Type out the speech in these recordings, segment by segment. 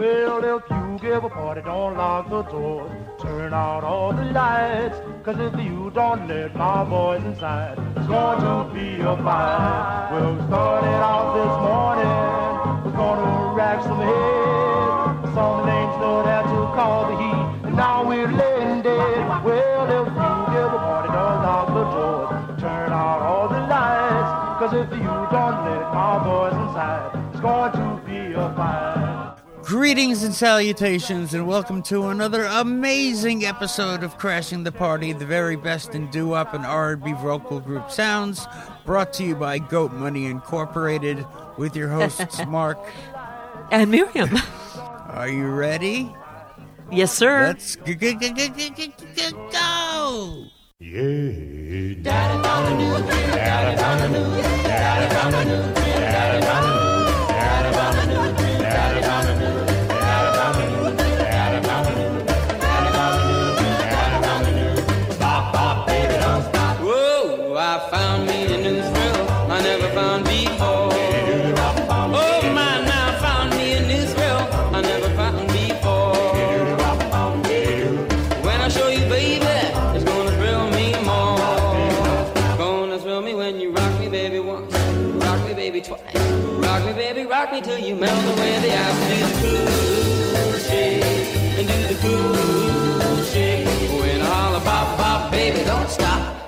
Well, if you give a party, don't lock the doors. Turn out all the lights. Cause if you don't let my boys inside, it's going to be a fight. Well, we started out this morning. We're gonna rack some heads. Greetings and salutations, and welcome to another amazing episode of Crashing the Party, the very best in doo-wop and R&B vocal group sounds, brought to you by Goat Money Incorporated, with your hosts Mark. And Miriam. Are you ready? Yes, sir. Let's g- g- g- g- g- g- g- go! Whoa,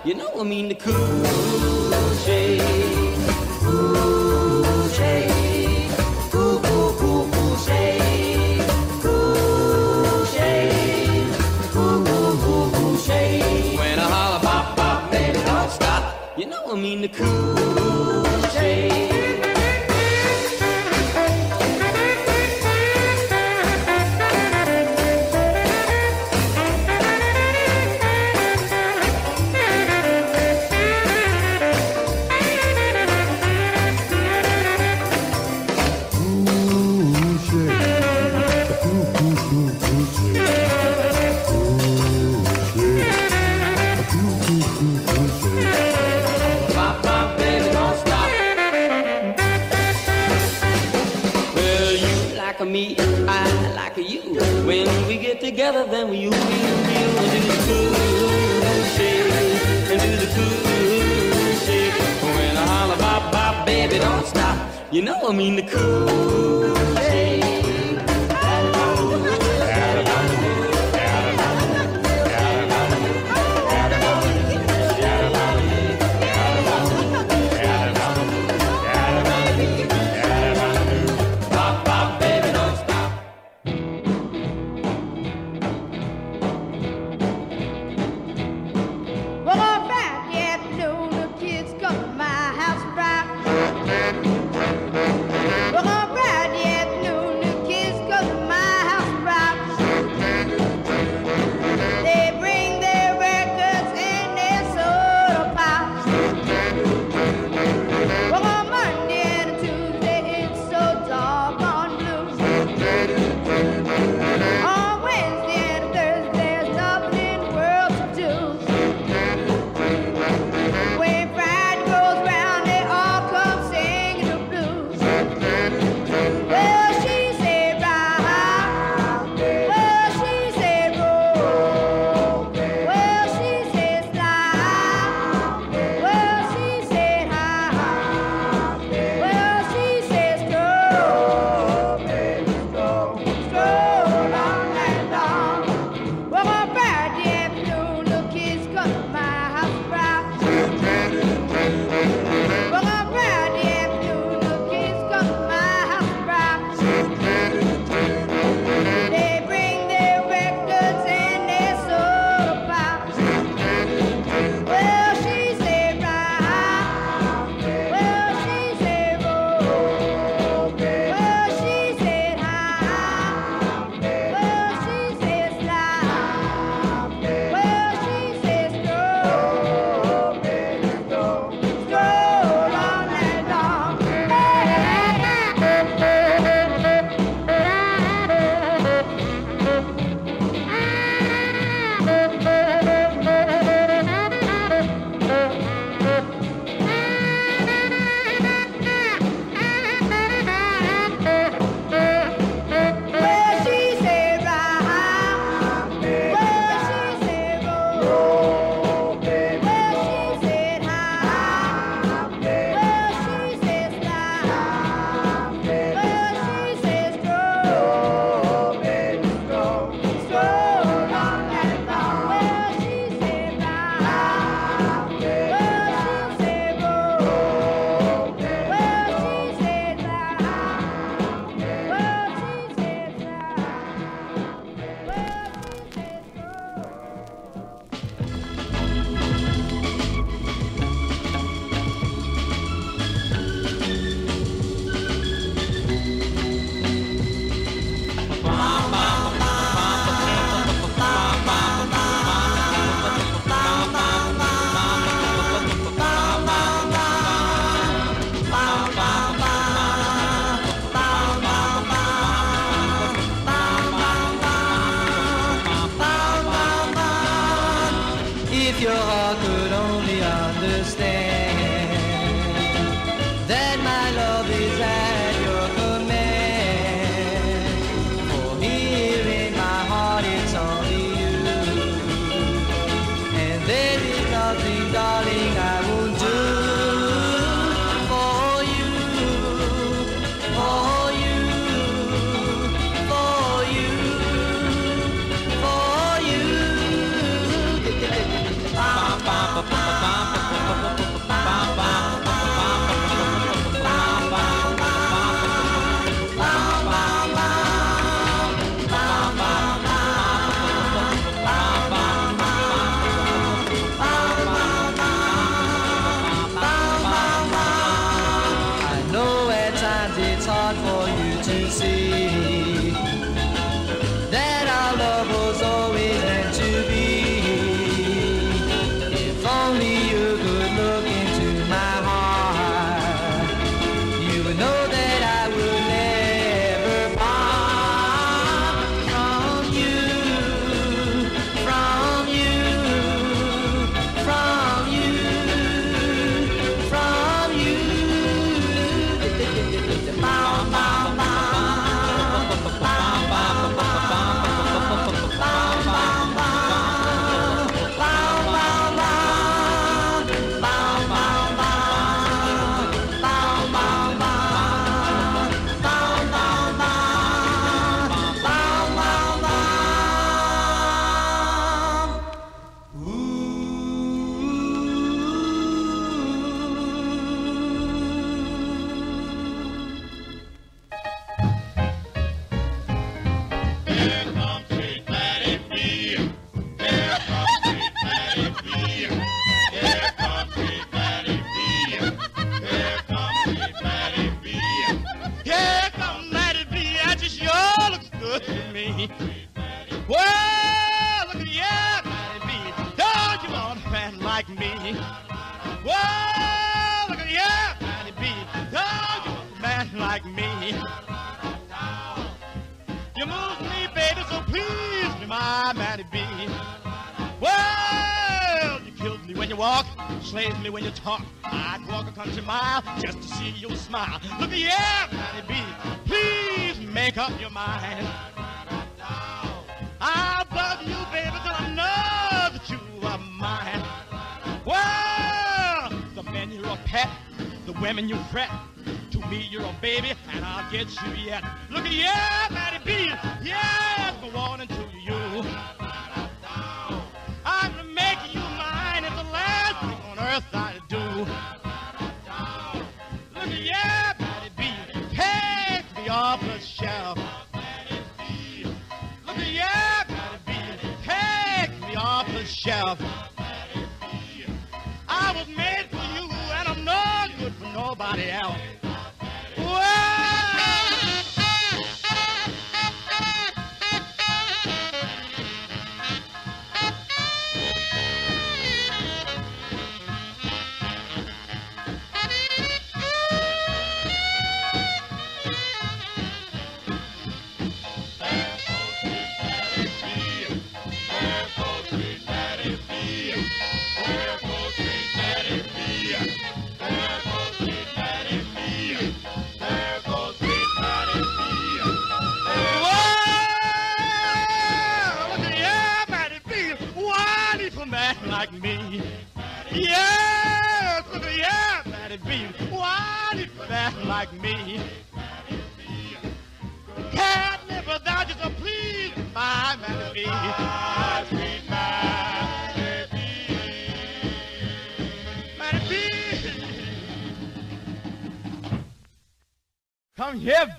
You know I mean the cool shake. Cool shake. Cool, cool, cool, cool shake. Cool shake. Cool, cool, cool, cool shake. When I holler, baby, don't stop. You know I mean the cool then you, you, you, and do the cool shake, and do the cool shake. When I holler, bop, bop, baby, don't stop. You know I mean the cool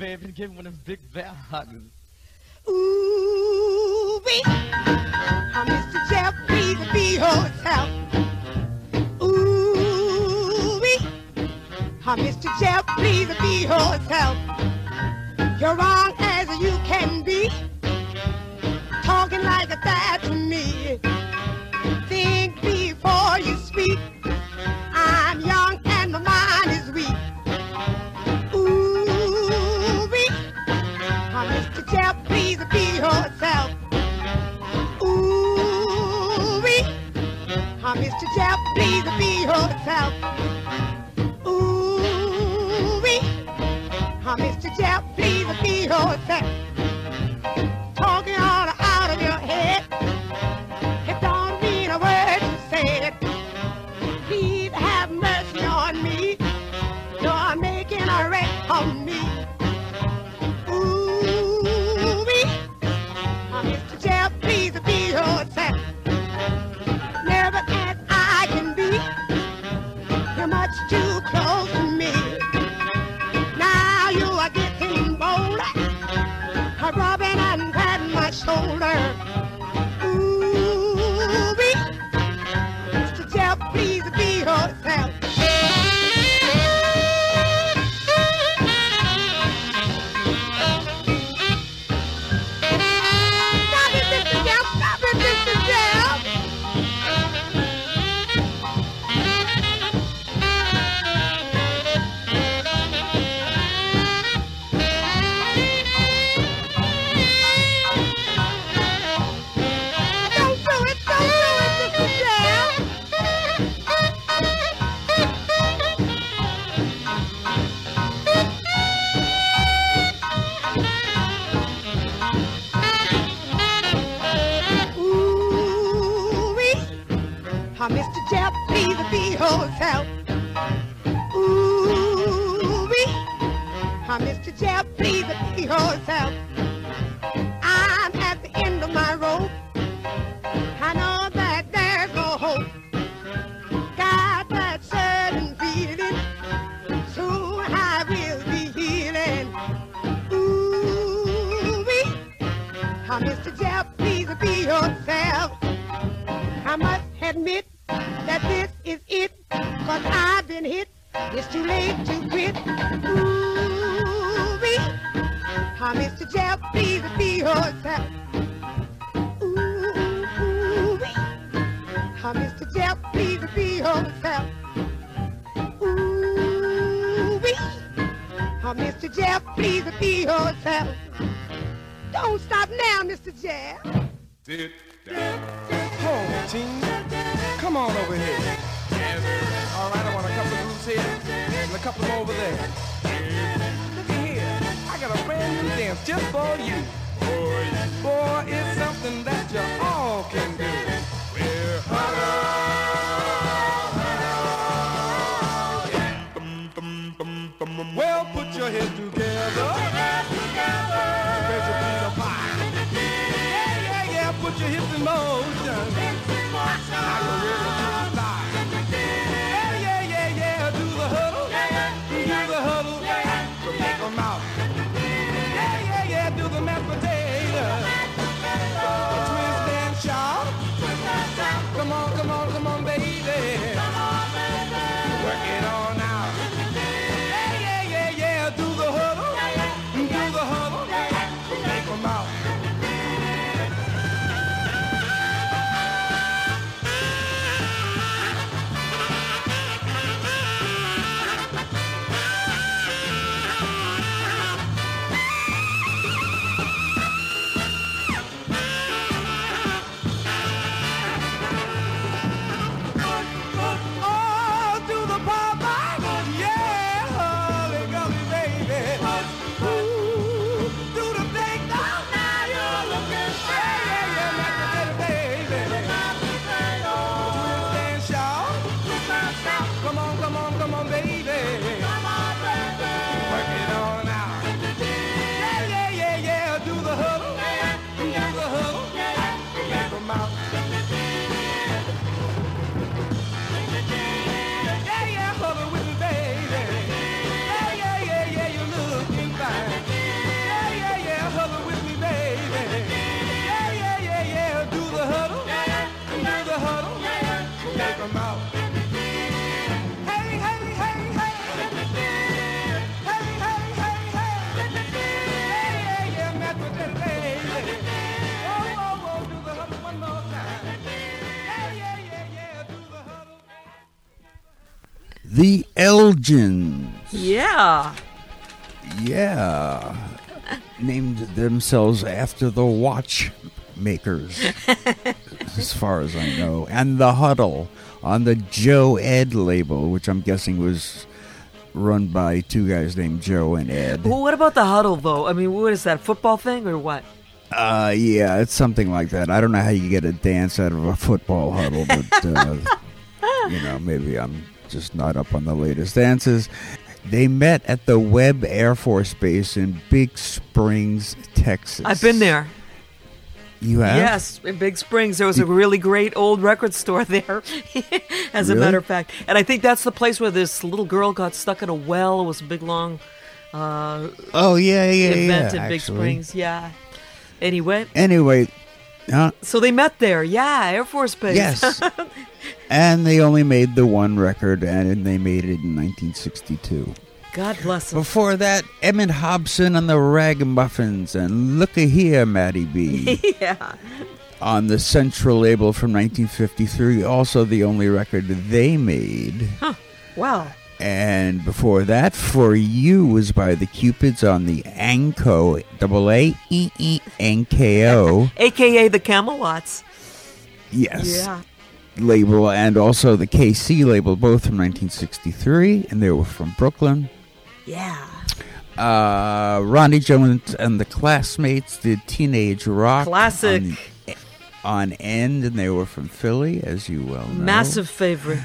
baby, and give him one of them big bear hugs. Mr. Jeff, please be your tap. The Elgins. Yeah. Yeah. Named themselves after the watchmakers, as far as I know. And the Huddle on the Joe Ed label, which I'm guessing was run by two guys named Joe and Ed. Well, what about the huddle, though? I mean, what is that, football thing or what? Uh, yeah, it's something like that. I don't know how you get a dance out of a football huddle, but uh, you know, maybe I'm just not up on the latest dances. They met at the Webb Air Force Base in Big Springs, Texas. I've been there. You have? Yes, in Big Springs, there was a really great old record store there, as a matter of fact. And I think that's the place where this little girl got stuck in a well. It was a big, long uh, Oh yeah, yeah, event yeah. in Big. Springs. Yeah. Anyway, Anyway, so they met there. Yeah, Air Force Base. yes, and they only made the one record, and they made it in 1962. God bless them. Before that, Emmett Hobson and the Ragamuffins, and Looky Here, Maddie B. yeah. on the Central label from 1953, also the only record they made. Huh. Wow. And before that, For You was by the Cupids on the Aanko, double A E E N K O, AKA the Camelots. yes, Yeah. label, and also the KC label, both from 1963, and they were from Brooklyn. Yeah. Uh, Ronnie Jones and the Classmates did Teenage Rock. Classic. On, on End, and they were from Philly, as you well know. Massive favorite.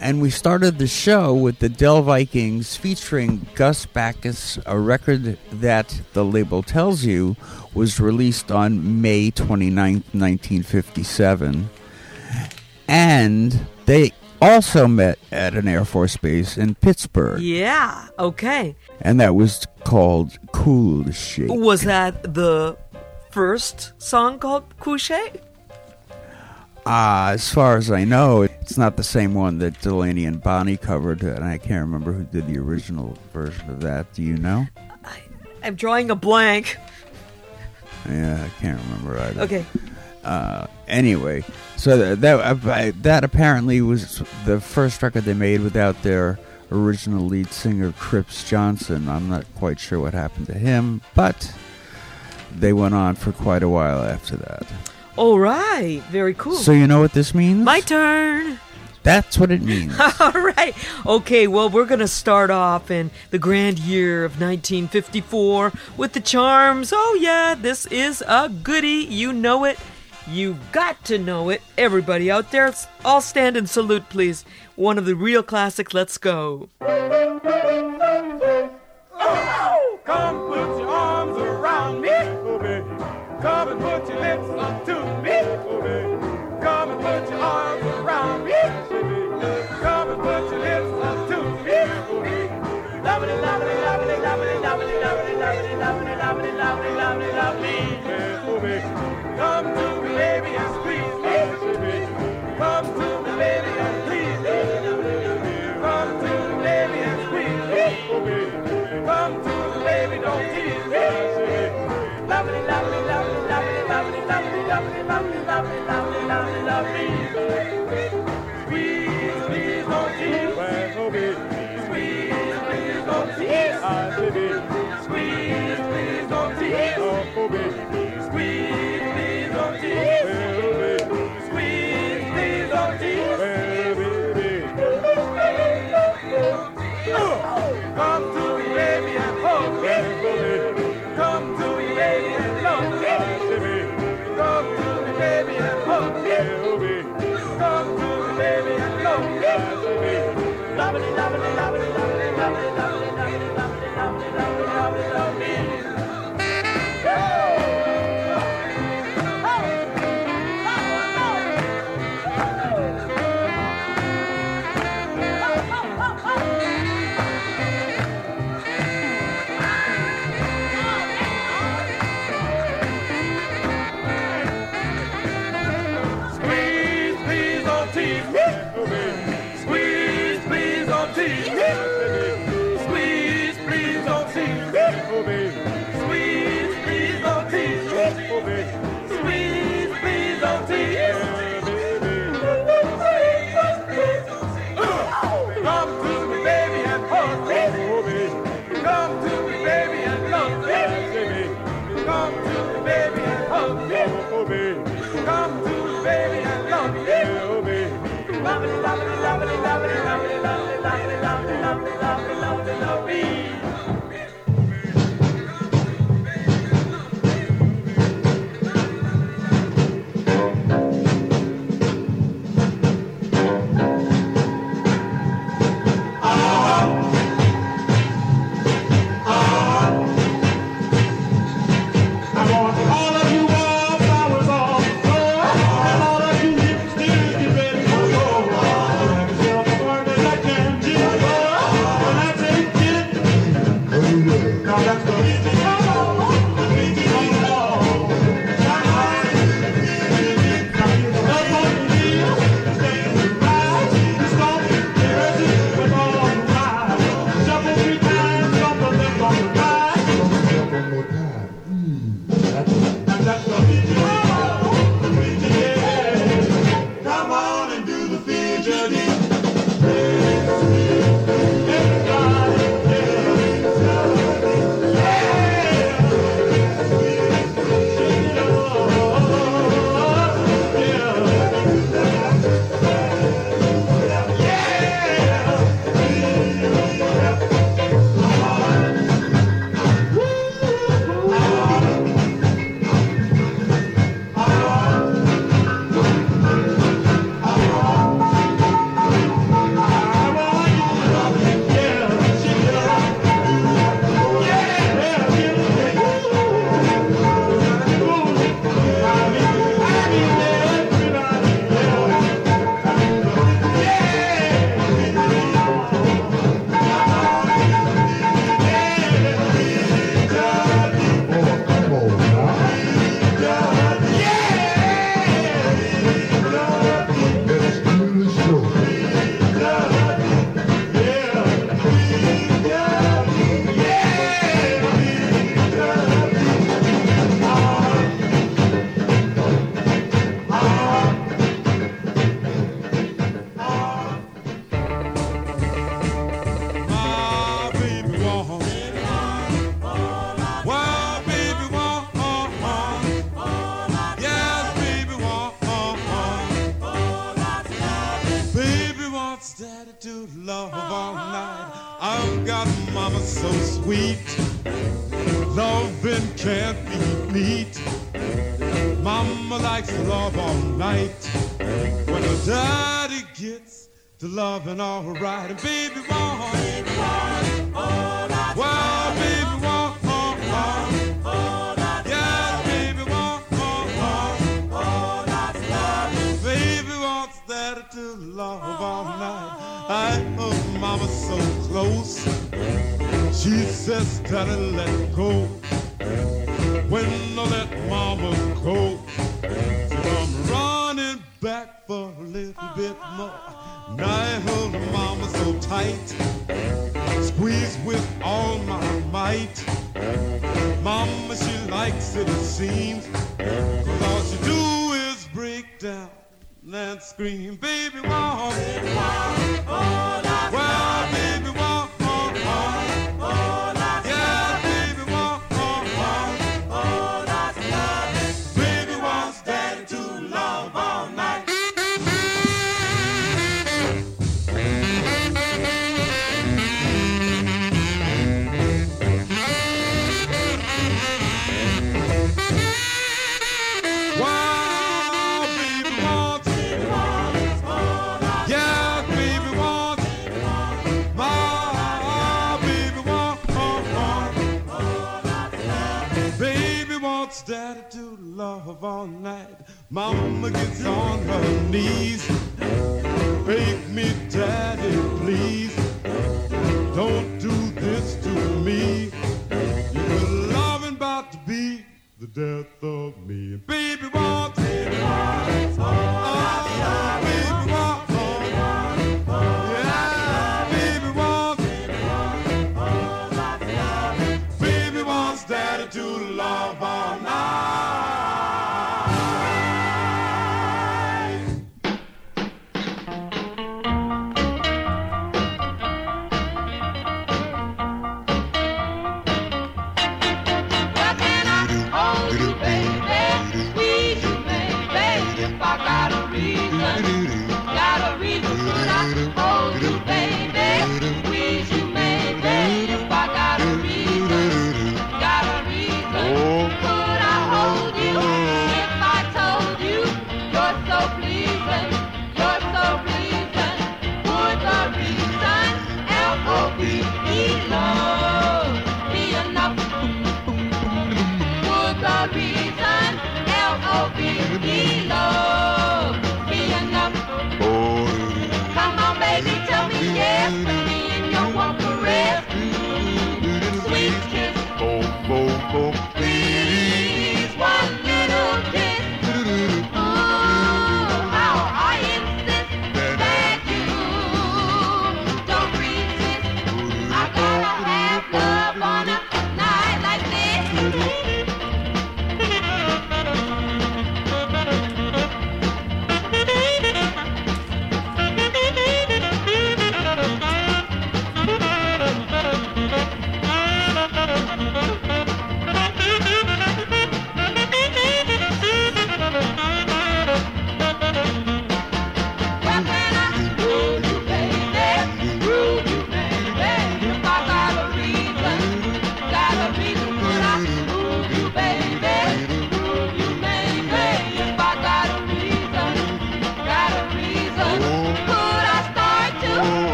And we started the show with the Del Vikings featuring Gus Backus, a record that the label tells you was released on May 29th, 1957. And they also met at an Air Force base in Pittsburgh. Yeah. Okay. And that was called Cool Shake. Was that the first song called Couche? Uh, as far as I know, it's not the same one that Delaney and Bonnie covered, and I can't remember who did the original version of that. Do you know? I'm drawing a blank. Yeah, I can't remember either. Okay. Uh, anyway, so that that, uh, that apparently was the first record they made without their original lead singer, Cripps Johnson. I'm not quite sure what happened to him, but they went on for quite a while after that. All right. Very cool. So you know what this means? My turn. That's what it means. All right. Okay, well, we're going to start off in the grand year of 1954 with the charms. Oh, yeah, this is a goodie. You know it. You got to know it. Everybody out there, all stand and salute, please. One of the real classics. Let's go. Lovely, lovely, lovely, lovely, lovely, me. Lovely, lovely, lovely, lovely, lovely, lovely, lovely, lovely, lovely, lovely, lovely, lovely.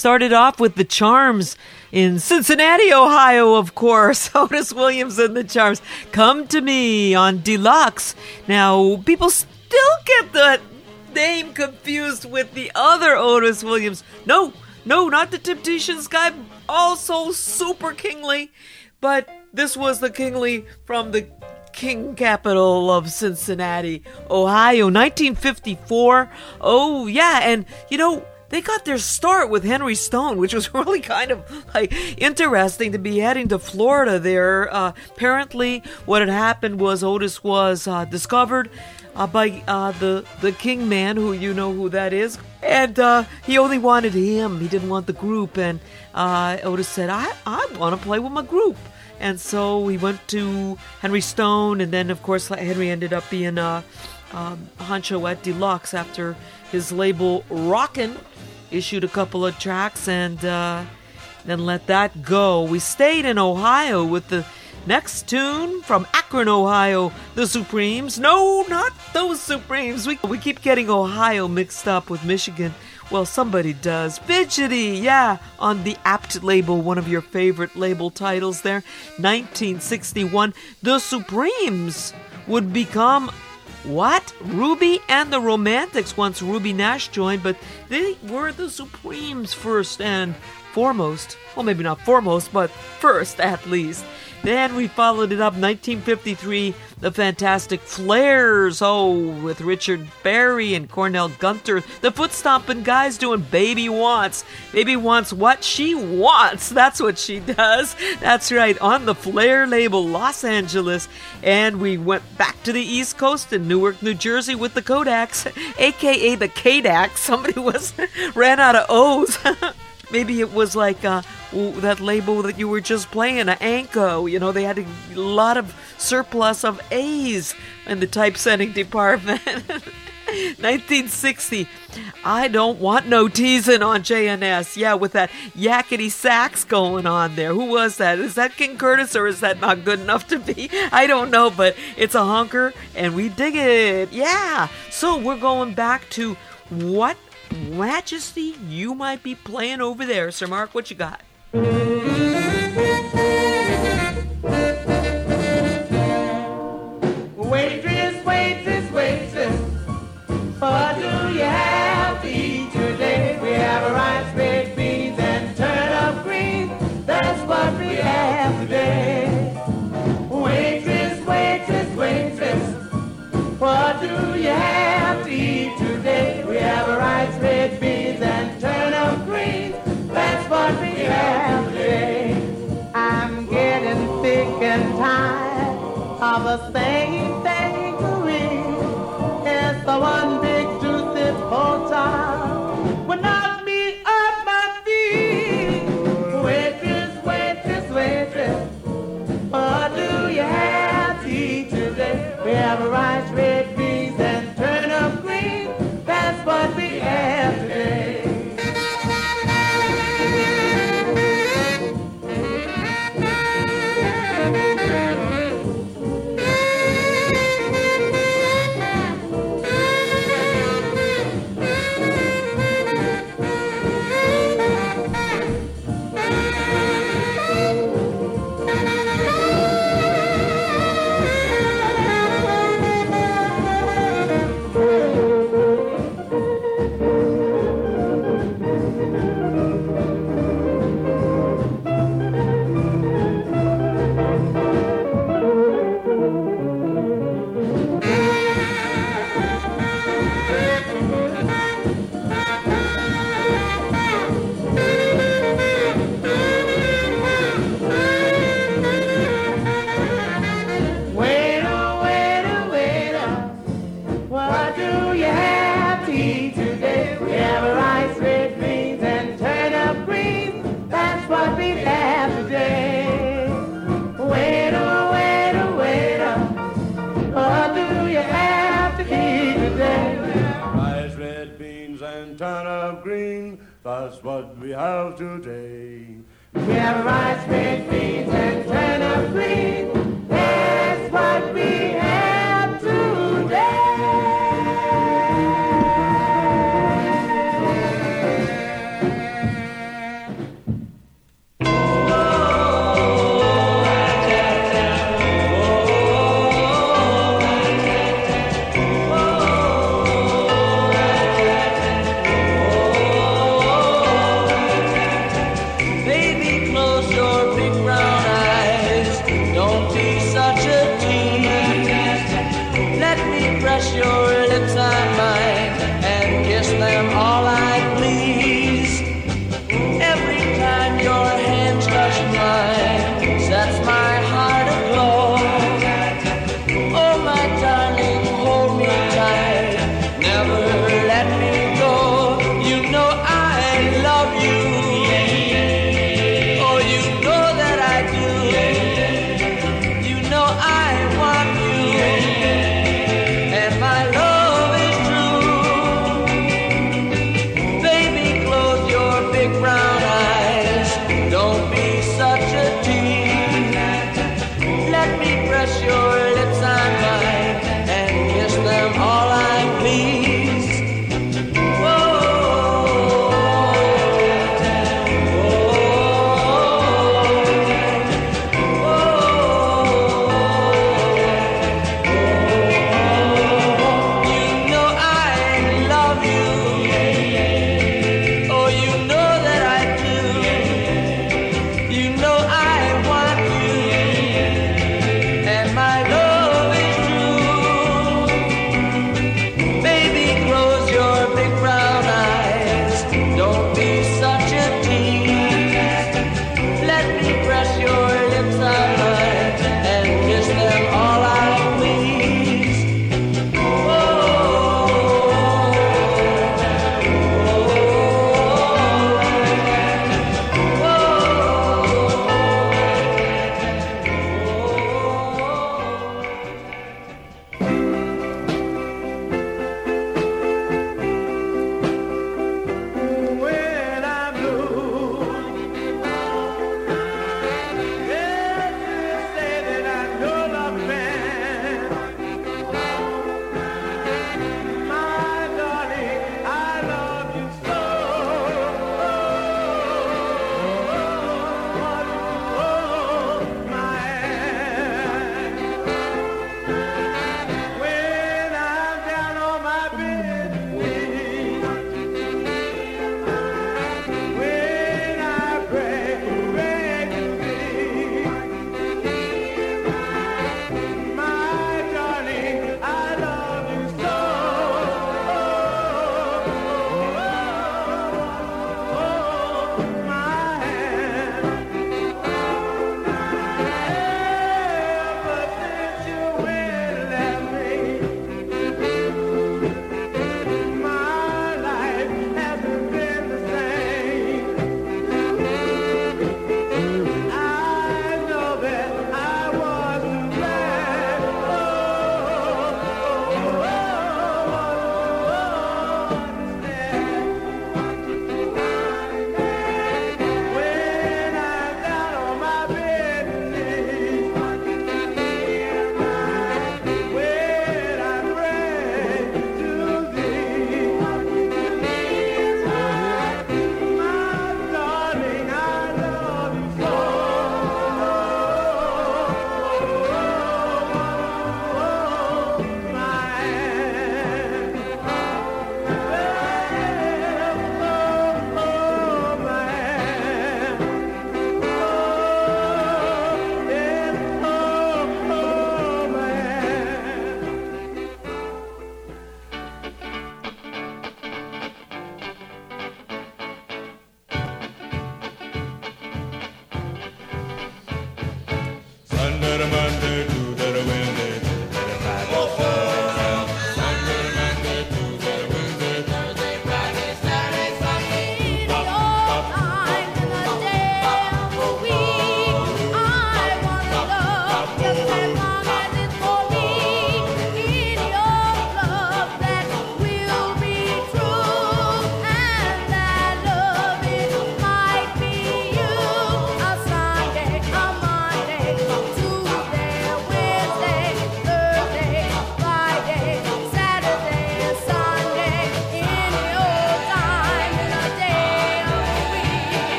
started off with the Charms in Cincinnati, Ohio, of course. Otis Williams and the Charms. Come to me on Deluxe. Now, people still get the name confused with the other Otis Williams. No, no, not the Temptations guy. Also super kingly. But this was the kingly from the King Capital of Cincinnati, Ohio, 1954. Oh, yeah, and you know, they got their start with Henry Stone, which was really kind of like interesting to be heading to Florida there. Uh, apparently, what had happened was Otis was uh, discovered uh, by uh, the the King Man, who you know who that is, and uh, he only wanted him. He didn't want the group, and uh, Otis said, "I I want to play with my group." And so he went to Henry Stone, and then of course Henry ended up being a um, Hancho at Deluxe after his label Rockin' issued a couple of tracks and uh, then let that go. We stayed in Ohio with the next tune from Akron, Ohio, the Supremes. No, not those Supremes. We, we keep getting Ohio mixed up with Michigan. Well, somebody does. Fidgety, yeah, on the Apt label, one of your favorite label titles there. 1961, The Supremes would become what? Ruby and the Romantics once Ruby Nash joined, but they were the Supremes first and foremost. Well, maybe not foremost, but first at least. Then we followed it up 1953, the fantastic Flairs, oh, with Richard Berry and Cornell Gunter, the foot stomping guys doing Baby Wants. Baby wants what she wants. That's what she does. That's right, on the Flair label, Los Angeles. And we went back to the East Coast in Newark, New Jersey with the Kodaks, aka the Kodaks. Somebody was ran out of O's. Maybe it was like uh, that label that you were just playing, Aanko. You know, they had a lot of surplus of A's in the typesetting department. 1960. I don't want no teasing on JNS. Yeah, with that yakety sax going on there. Who was that? Is that King Curtis or is that not good enough to be? I don't know, but it's a honker and we dig it. Yeah. So we're going back to what Majesty, you might be playing over there. Sir Mark, what you got? Of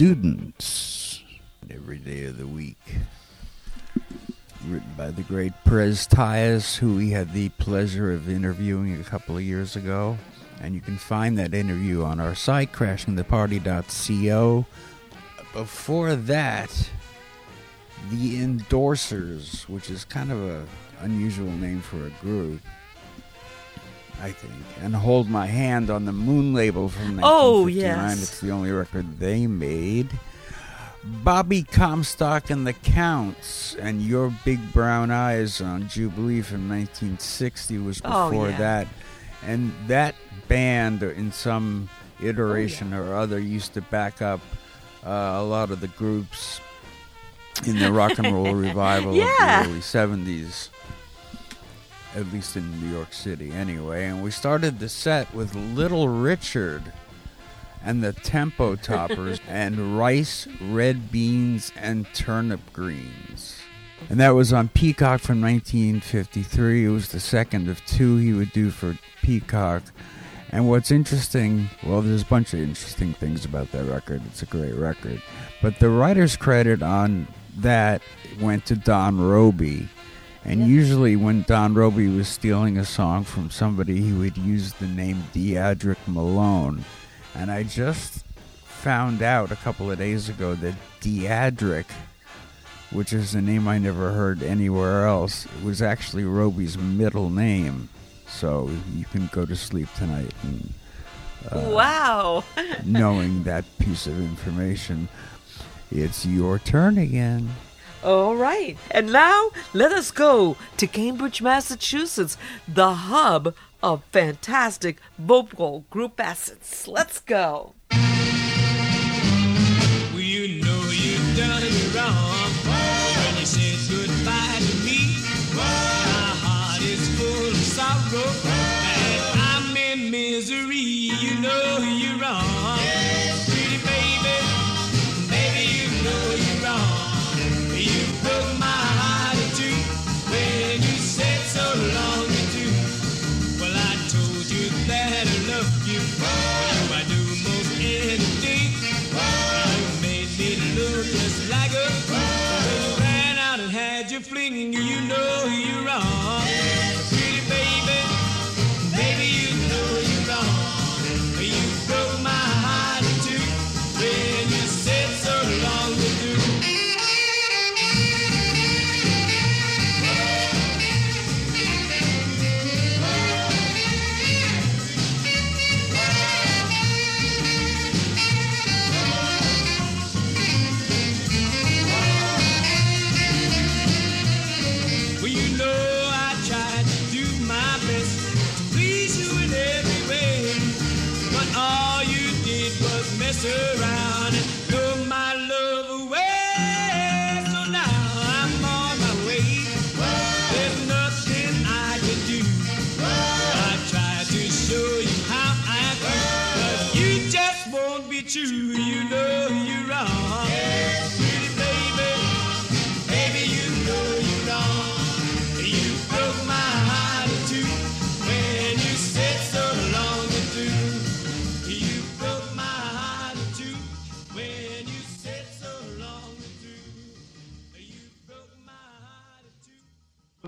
Students, every day of the week. Written by the great Perez Tyas, who we had the pleasure of interviewing a couple of years ago. And you can find that interview on our site, crashingtheparty.co. Before that, the Endorsers, which is kind of a unusual name for a group, I think, and Hold My Hand on the Moon label from 1959. Oh, yes. It's the only record they made. Bobby Comstock and the Counts and Your Big Brown Eyes on Jubilee from 1960 was Oh, before yeah. that. And that band, in some iteration Oh, or other, used to back up uh, a lot of the groups in the rock and roll revival Yeah. of the early 70s at least in New York City anyway. And we started the set with Little Richard and the Tempo Toppers and Rice, Red Beans, and Turnip Greens. And that was on Peacock from 1953. It was the second of two he would do for Peacock. And what's interesting, well, there's a bunch of interesting things about that record. It's a great record. But the writer's credit on that went to Don Robey. And usually, when Don Robey was stealing a song from somebody, he would use the name Deadric Malone. And I just found out a couple of days ago that Deadric, which is a name I never heard anywhere else, was actually Robey's middle name. So you can go to sleep tonight and uh, wow. knowing that piece of information. It's your turn again. All right. And now let us go to Cambridge, Massachusetts, the hub of fantastic vocal group assets. Let's go.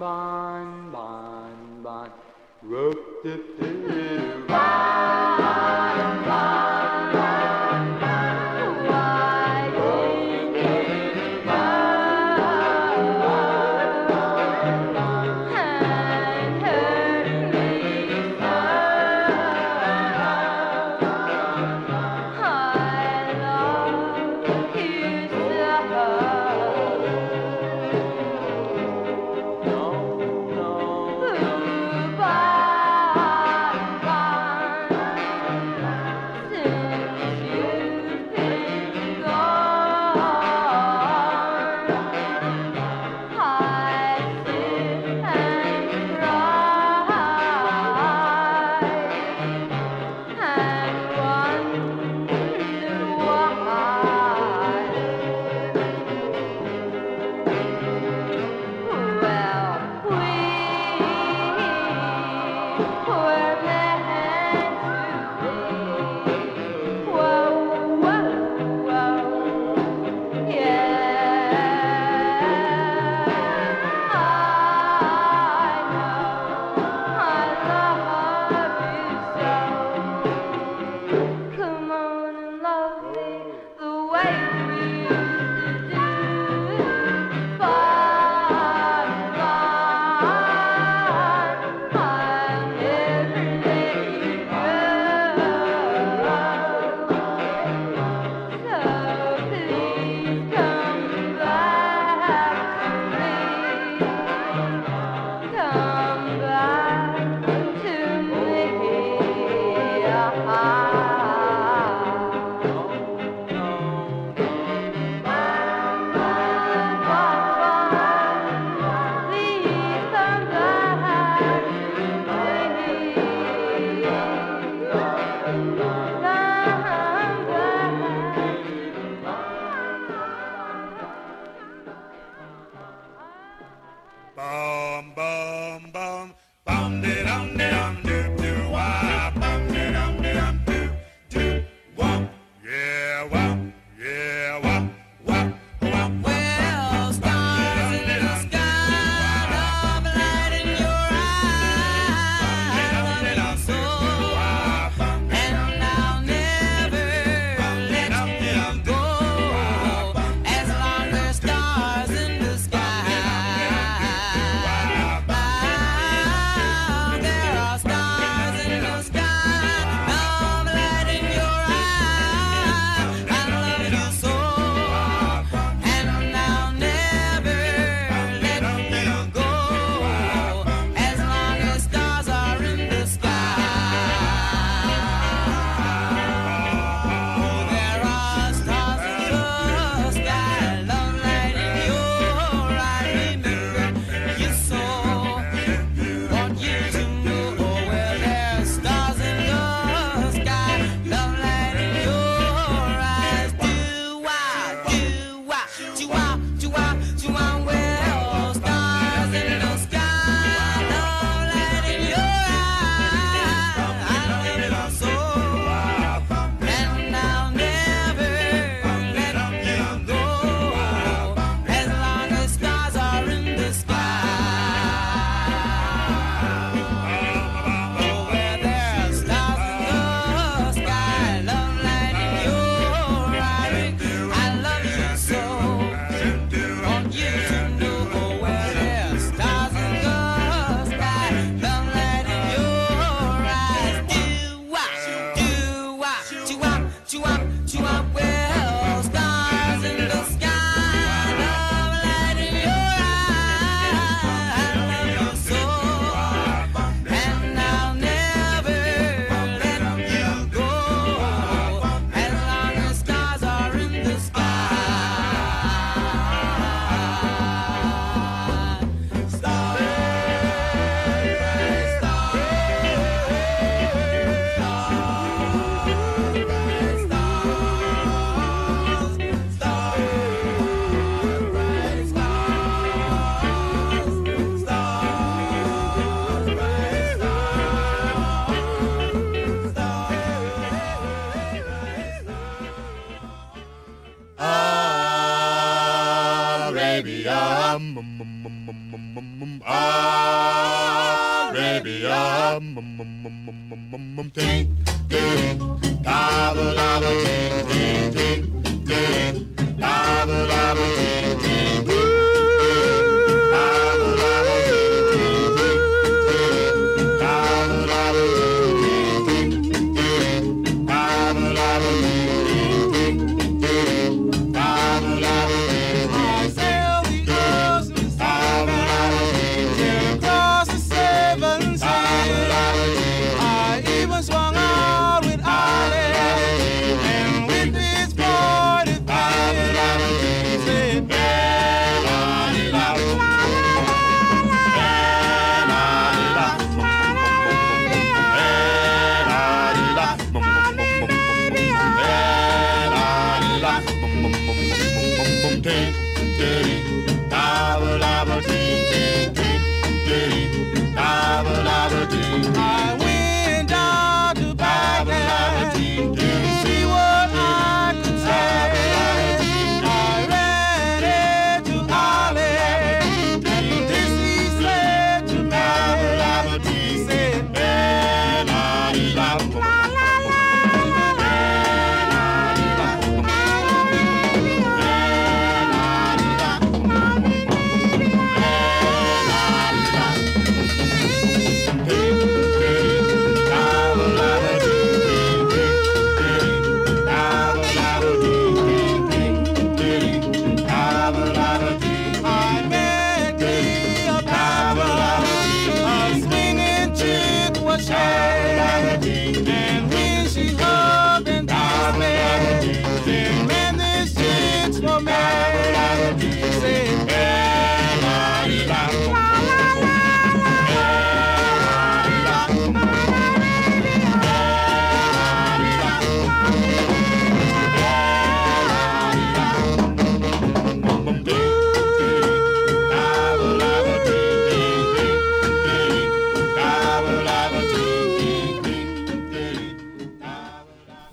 Bon, bon, bon. Rope the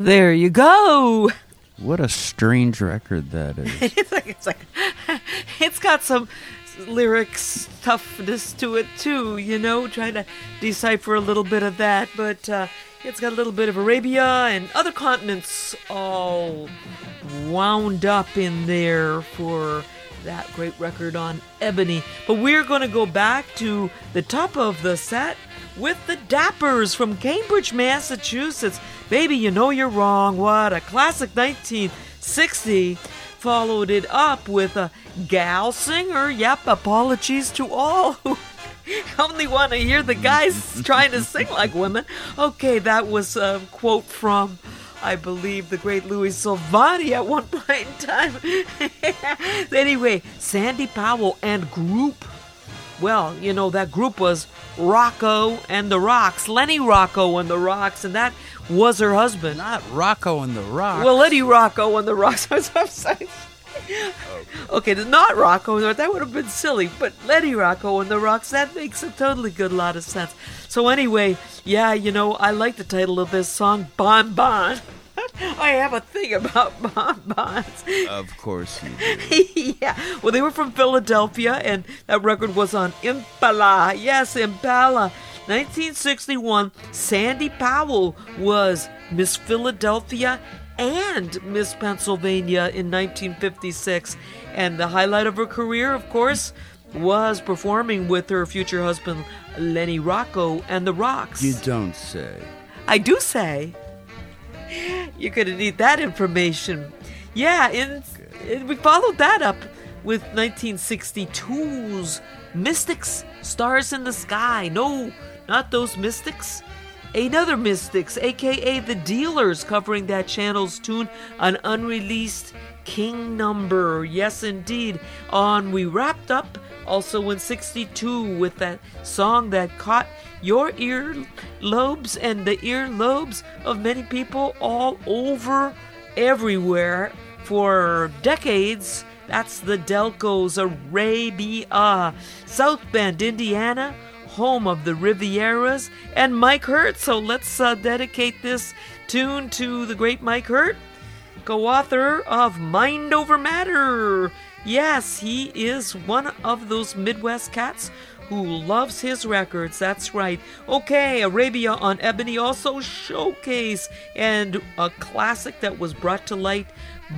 There you go. What a strange record that is. it's like it's like it's got some lyrics toughness to it too. You know, trying to decipher a little bit of that, but uh, it's got a little bit of Arabia and other continents all wound up in there for that great record on Ebony. But we're going to go back to the top of the set with the Dappers from Cambridge, Massachusetts. Baby, you know you're wrong. What a classic 1960. Followed it up with a gal singer. Yep, apologies to all who only want to hear the guys trying to sing like women. Okay, that was a quote from. I believe the great Louis Silvani at one point in time. anyway, Sandy Powell and group well, you know, that group was Rocco and the Rocks, Lenny Rocco and the Rocks, and that was her husband. Not Rocco and the Rock. Well, Lenny Rocco and the Rocks. Okay, not Rocco. That would have been silly. But Lenny Rocco and the Rocks. That makes a totally good lot of sense. So anyway, yeah, you know, I like the title of this song, Bon Bon. I have a thing about bonbons. of course you do. yeah. Well, they were from Philadelphia, and that record was on Impala. Yes, Impala. 1961, Sandy Powell was Miss Philadelphia and Miss Pennsylvania in 1956. And the highlight of her career, of course, was performing with her future husband, Lenny Rocco and the Rocks. You don't say. I do say. You're to need that information. Yeah, and, and we followed that up with 1962's Mystics, Stars in the Sky. No, not those Mystics. Another Mystics, aka The Dealers, covering that channel's tune, an unreleased King number. Yes, indeed. On We Wrapped Up, also in 62, with that song that caught your ear lobes and the ear lobes of many people all over everywhere for decades. That's the Delco's Arabia, South Bend, Indiana, home of the Rivieras, and Mike Hurt. So let's uh, dedicate this tune to the great Mike Hurt, co author of Mind Over Matter. Yes, he is one of those Midwest cats who loves his records. That's right. Okay, Arabia on Ebony also showcase and a classic that was brought to light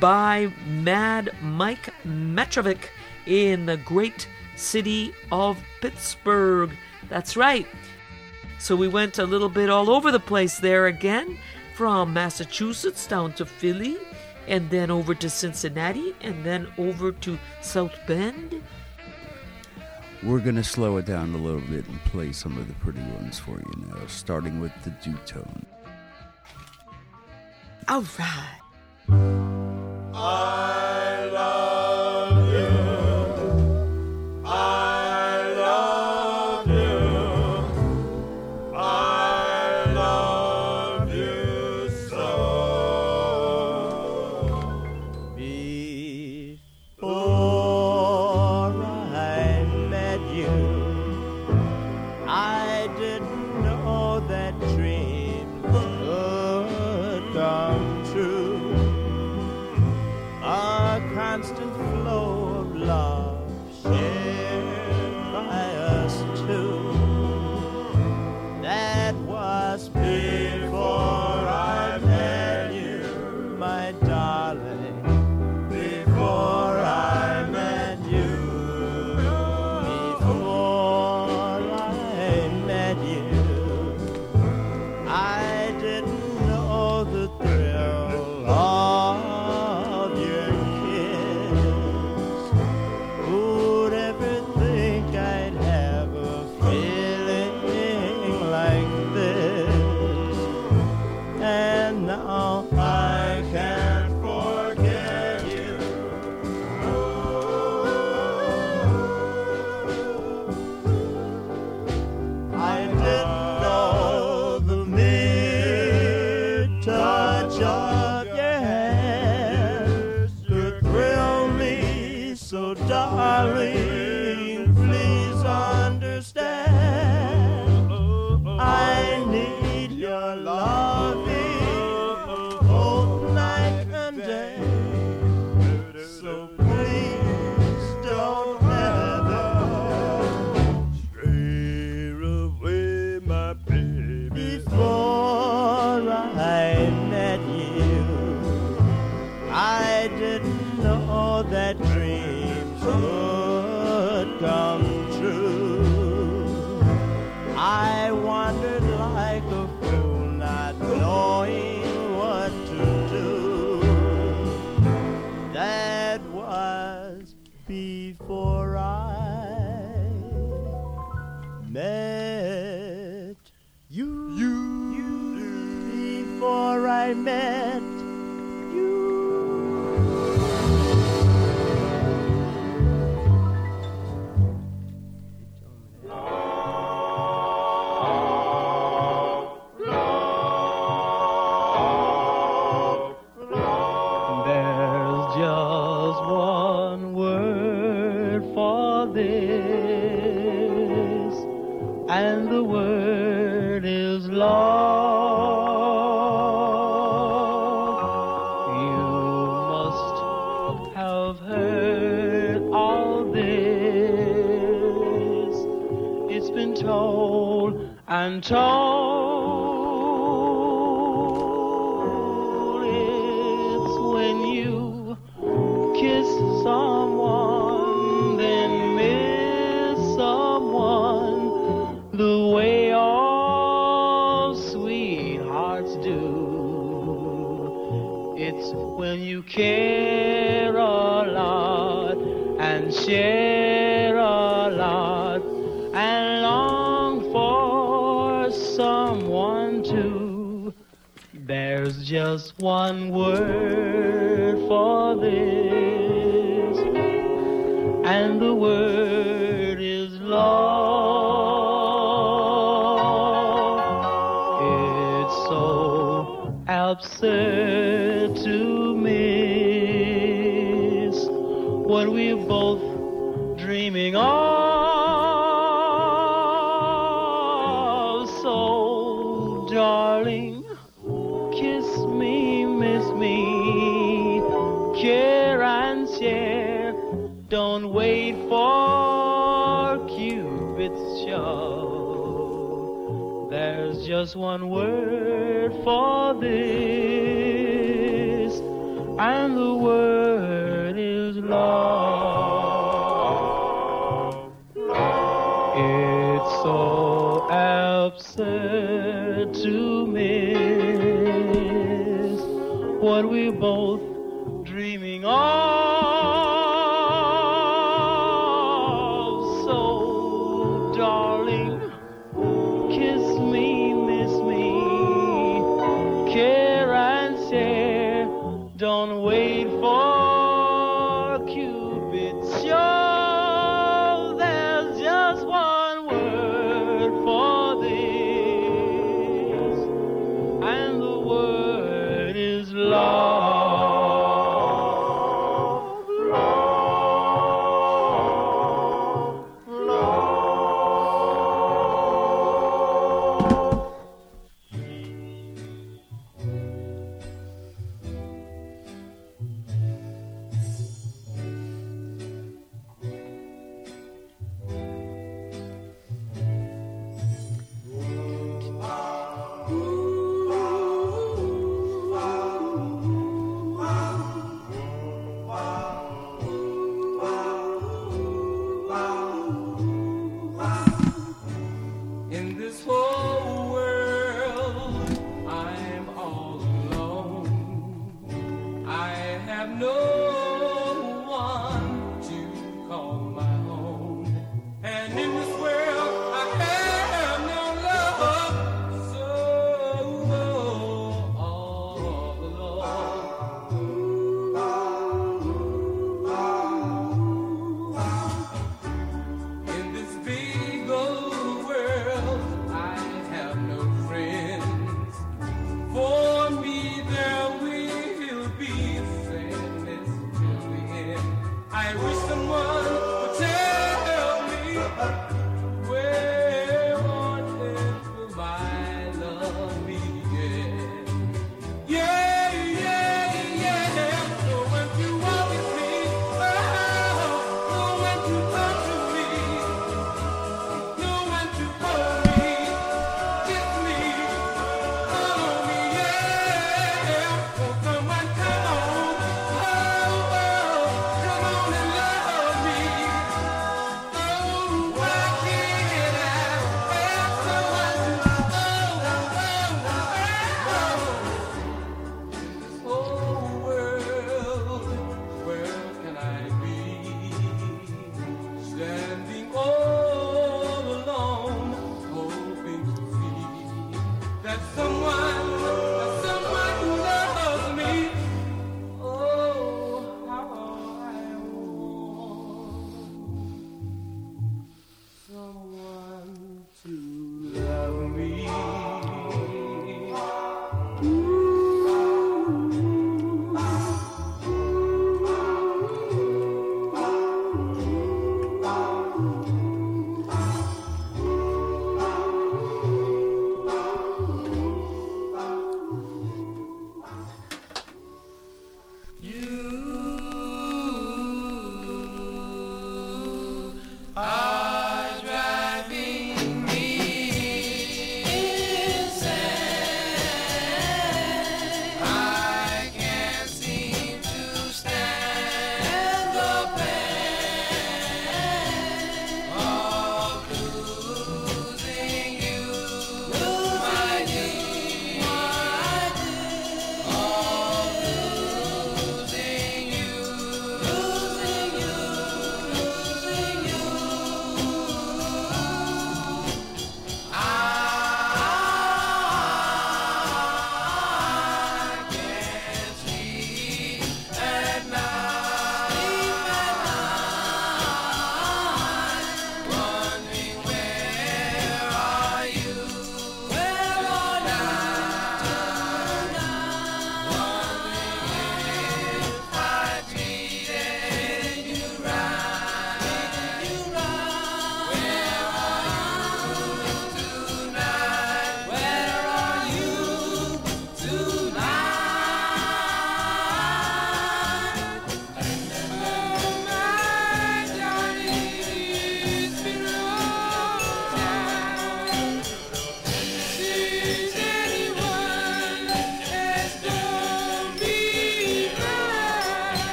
by Mad Mike Metrovich in the great city of Pittsburgh. That's right. So we went a little bit all over the place there again, from Massachusetts down to Philly, and then over to Cincinnati, and then over to South Bend. We're going to slow it down a little bit and play some of the pretty ones for you now, starting with the Dutone. All right. I love you. I I met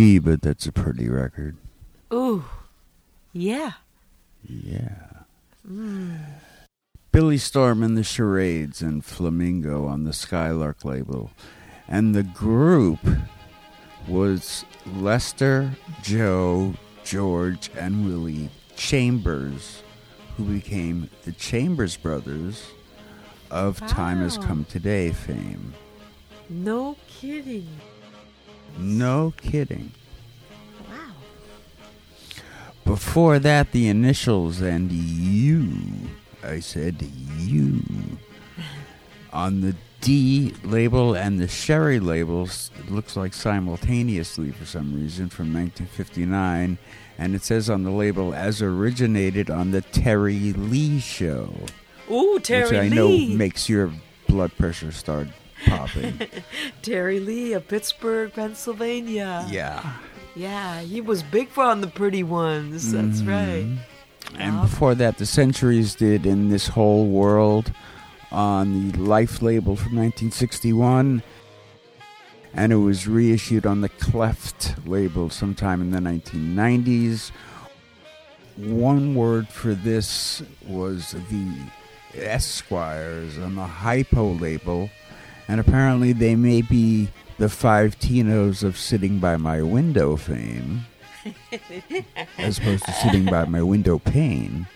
But that's a pretty record. Ooh, yeah. Yeah. Billy Storm and the Charades and Flamingo on the Skylark label. And the group was Lester, Joe, George, and Willie Chambers, who became the Chambers Brothers of Time Has Come Today fame. No kidding. No kidding. Wow. Before that, the initials and you. I said you. On the D label and the Sherry labels, it looks like simultaneously for some reason from 1959. And it says on the label, as originated on the Terry Lee show. Ooh, Terry which I Lee. know makes your blood pressure start popping. Terry Lee of Pittsburgh, Pennsylvania. yeah. Yeah, he was big for on the pretty ones. That's mm-hmm. right. And before that, the Centuries did In This Whole World on the Life label from 1961. And it was reissued on the Cleft label sometime in the 1990s. One word for this was the Esquires on the Hypo label. And apparently, they may be the five Tinos of Sitting by My Window fame as opposed to sitting by my window pane.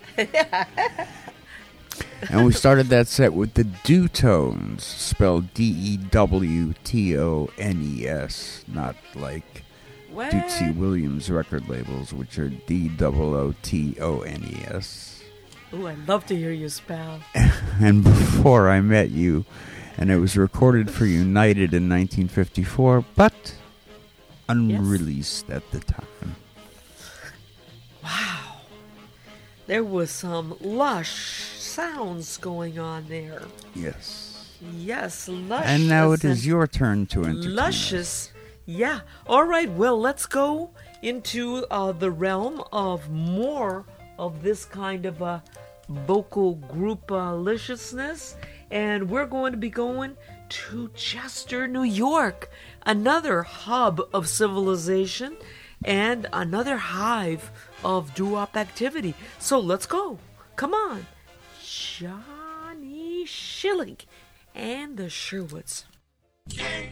and we started that set with the Do Tones, spelled D E W T O N E S, not like What? Williams record labels, which are D O O T O N E S. Ooh, I'd love to hear you spell. And before I met you, and it was recorded for United in 1954, but unreleased at the time. Wow. There was some lush sounds going on there. Yes. Yes, luscious. And now it is your turn to entertain. us. Luscious. Yeah. All right. Well, let's go into uh, the realm of more of this kind of a vocal group uh, liciousness. And we're going to be going to Chester, New York, another hub of civilization and another hive of doo-wop activity. So let's go. Come on. Johnny Schilling and the Sherwoods. I'm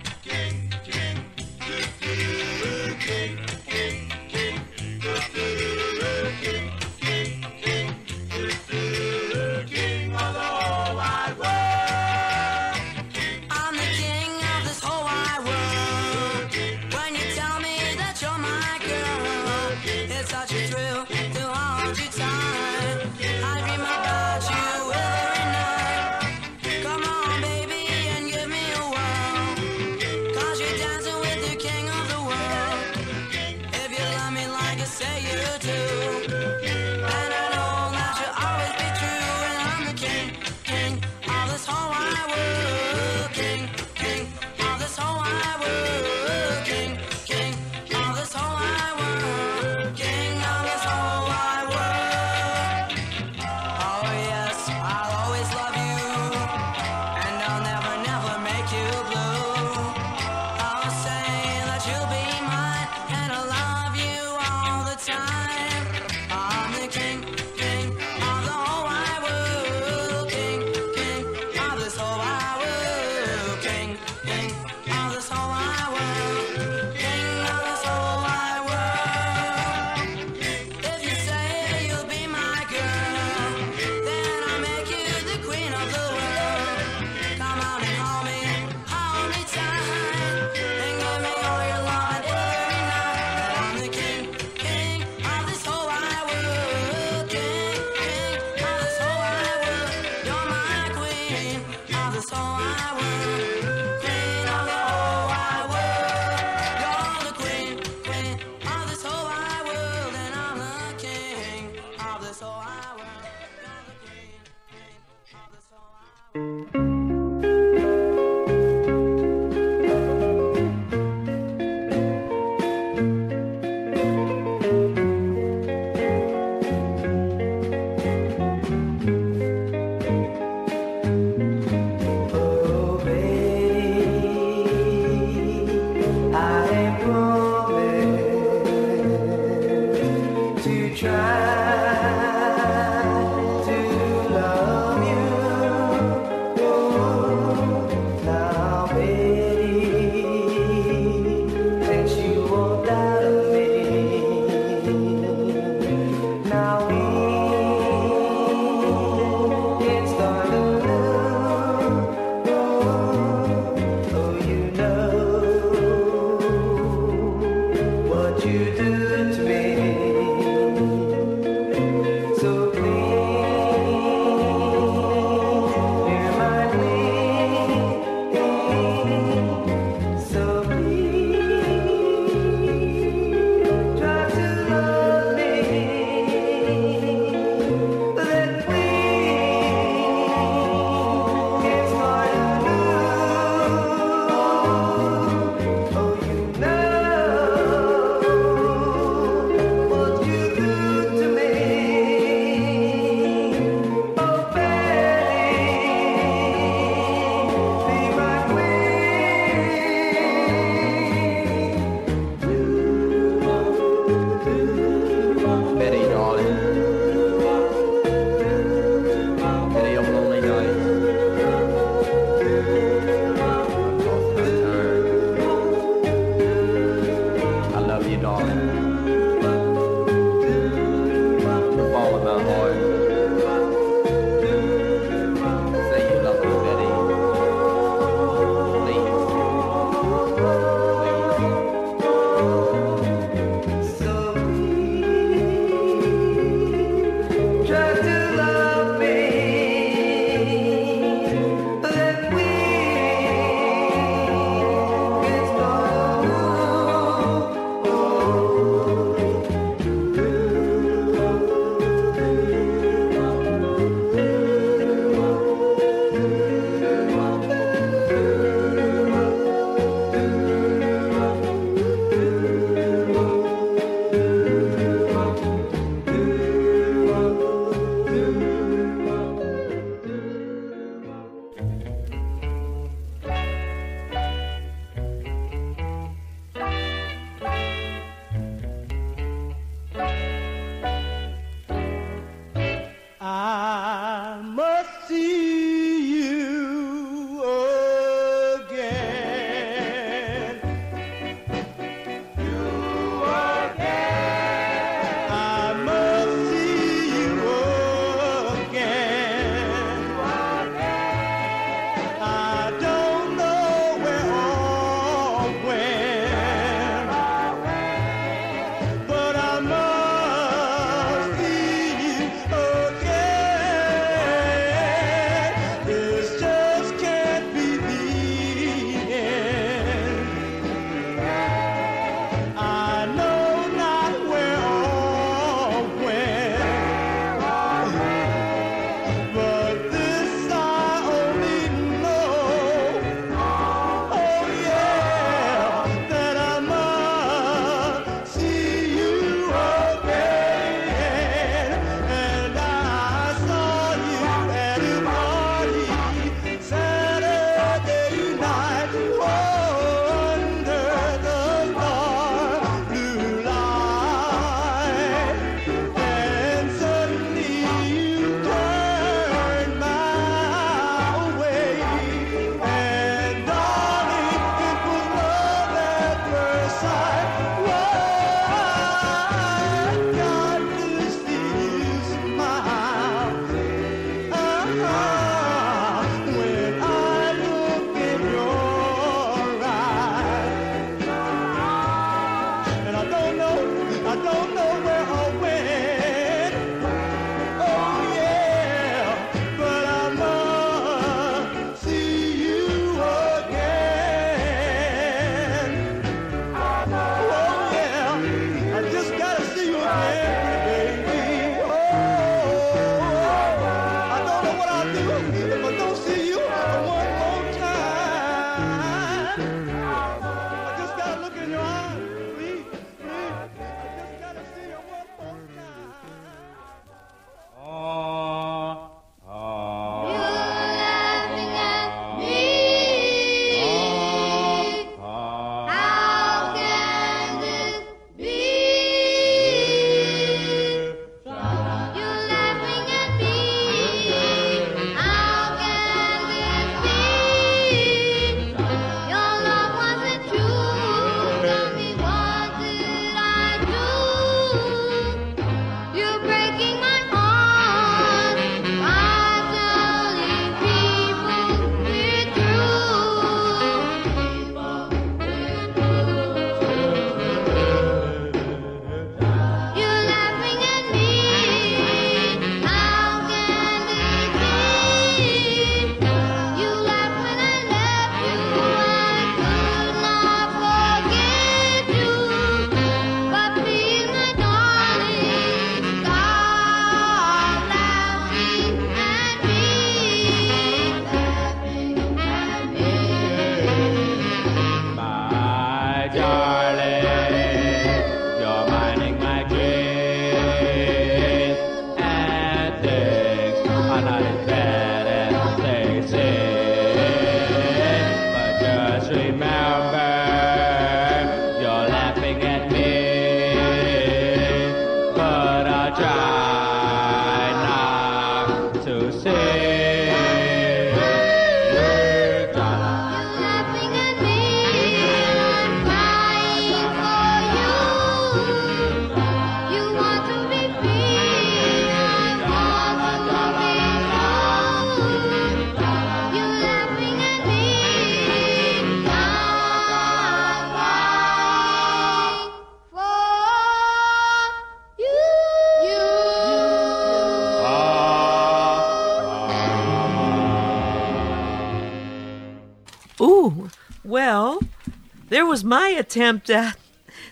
was my attempt at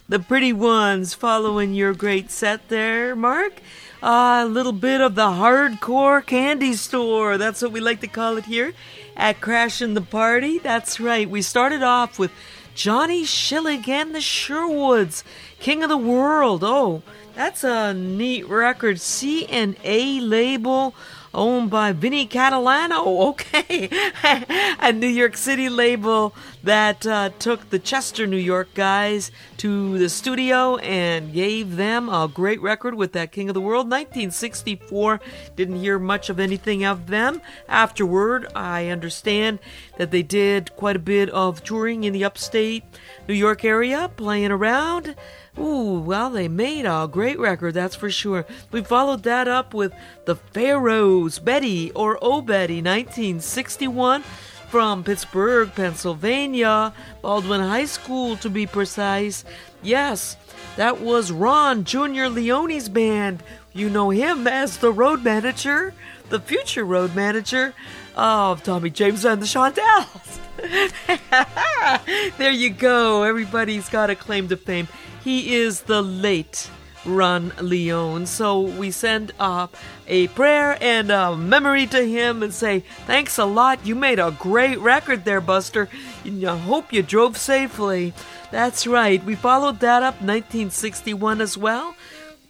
the pretty ones following your great set there, Mark. A little bit of the hardcore candy store. That's what we like to call it here at Crashing the Party. That's right. We started off with Johnny Schillig and the Sherwoods, King of the World. Oh, that's a neat record. C and A label owned by Vinnie Catalano. Okay, a New York City label that uh, took the Chester, New York guys to the studio and gave them a great record with that King of the World. 1964. Didn't hear much of anything of them afterward. I understand that they did quite a bit of touring in the upstate New York area, playing around. Ooh, well, they made a great record, that's for sure. We followed that up with The Pharaohs, Betty or Oh Betty, 1961, from Pittsburgh, Pennsylvania, Baldwin High School to be precise. Yes, that was Ron Jr. Leone's band. You know him as the road manager, the future road manager of Tommy James and the Shondells. there you go. Everybody's got a claim to fame. He is the late Ron Leone. So we send up a prayer and a memory to him and say, Thanks a lot. You made a great record there, Buster. And I hope you drove safely. That's right. We followed that up 1961 as well.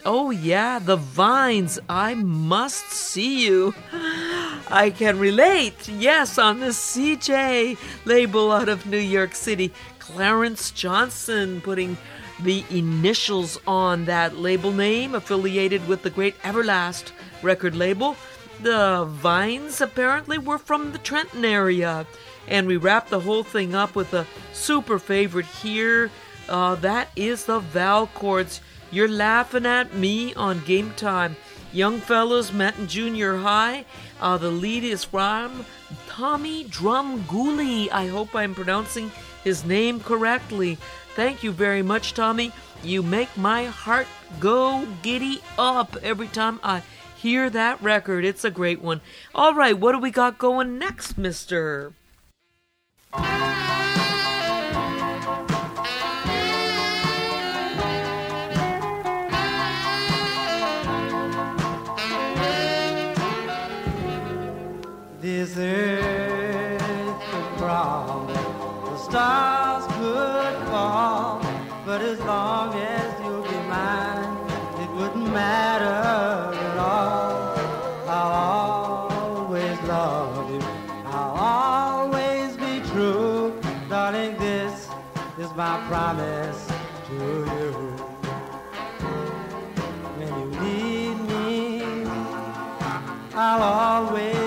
Oh, yeah, the vines. I must see you. I can relate. Yes, on the CJ label out of New York City. Clarence Johnson putting the initials on that label name, affiliated with the great Everlast record label. The vines apparently were from the Trenton area. And we wrapped the whole thing up with a super favorite here. Uh, that is the Valcourts. You're laughing at me on game time. Young fellows met in junior high. Uh, the lead is from Tommy Drumgooley. I hope I'm pronouncing his name correctly. Thank you very much, Tommy. You make my heart go giddy up every time I hear that record. It's a great one. All right, what do we got going next, mister? This earth could crawl, the stars fall, but as long as you'll be mine, it wouldn't matter at all. I'll always love you, I'll always be true, darling. This is my promise to you. When you need me, I'll always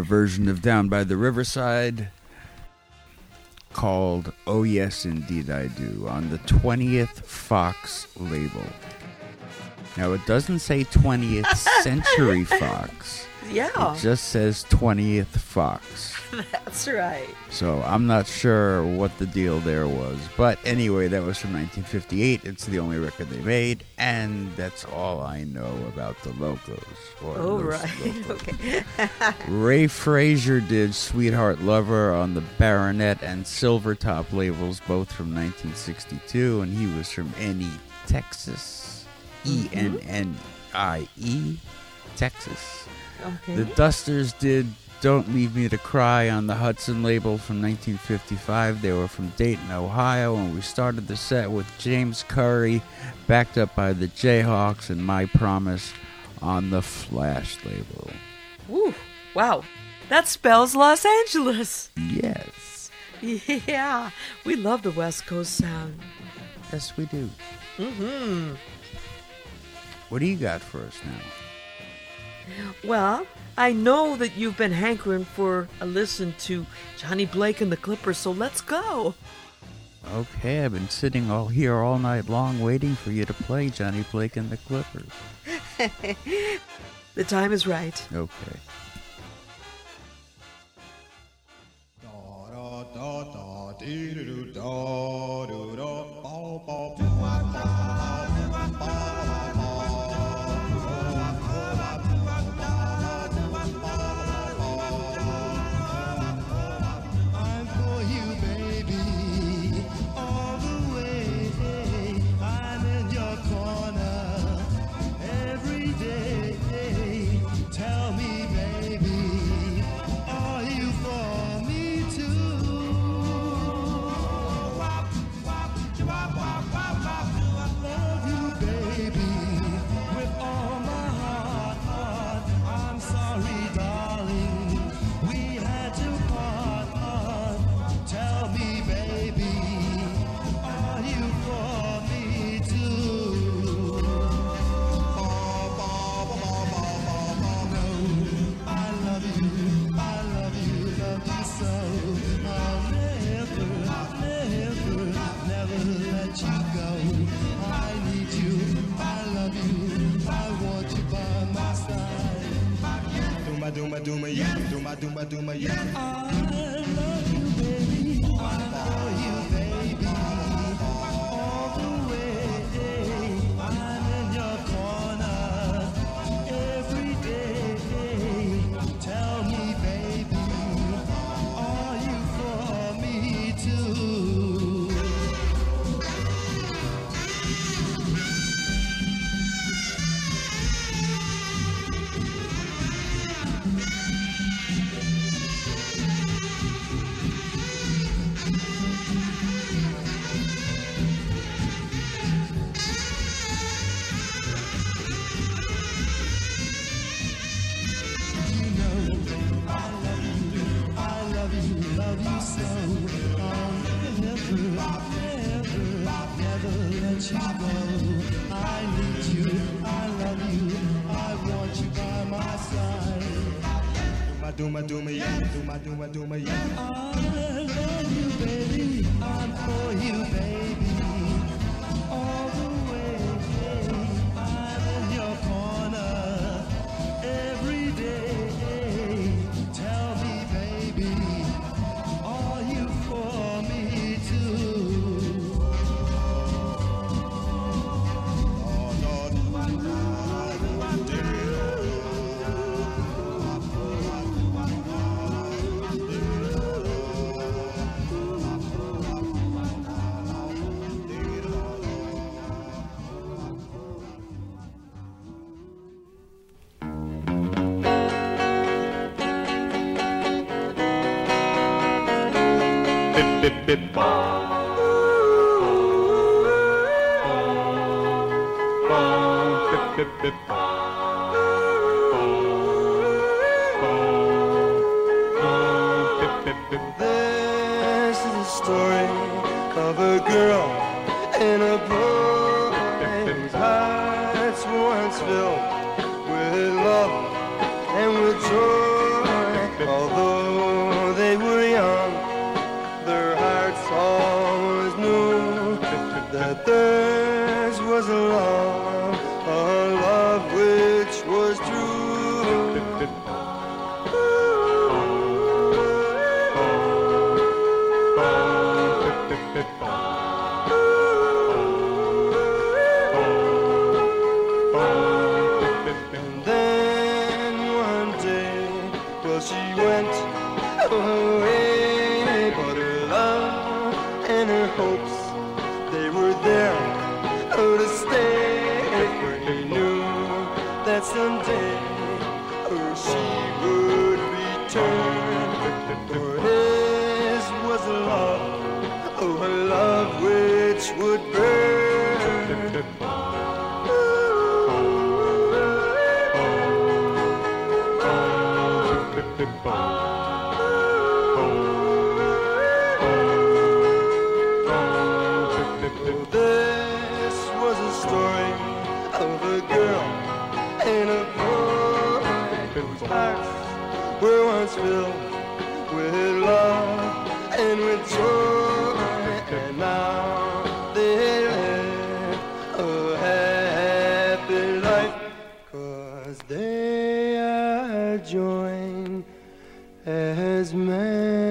their version of Down by the Riverside called Oh Yes Indeed I Do on the 20th Fox label. Now it doesn't say 20th Century Fox. Yeah, It just says 20th Fox. that's right. So I'm not sure what the deal there was. But anyway, that was from 1958. It's the only record they made, and that's all I know about the Locos. Oh, right. Locos. okay. Ray Frazier did Sweetheart Lover on the Baronet and Silvertop labels, both from 1962, and he was from Ennie, Texas. Mm-hmm. E N N I E, Texas. Okay. The Dusters did Don't Leave Me to Cry on the Hudson label from 1955. They were from Dayton, Ohio, and we started the set with James Curry, backed up by the Jayhawks and My Promise on the Flash label. Woo. Wow. That spells Los Angeles. Yes. Yeah. We love the West Coast sound. Yes, we do. Mm-hmm. What do you got for us now? Well, I know that you've been hankering for a listen to Johnny Blake and the Clippers, so let's go. Okay, I've been sitting all here all night long waiting for you to play Johnny Blake and the Clippers. The time is right. Okay. I'm duma, yeah. Duma, duma, duma, yeah. do, I do. as they are joined as men.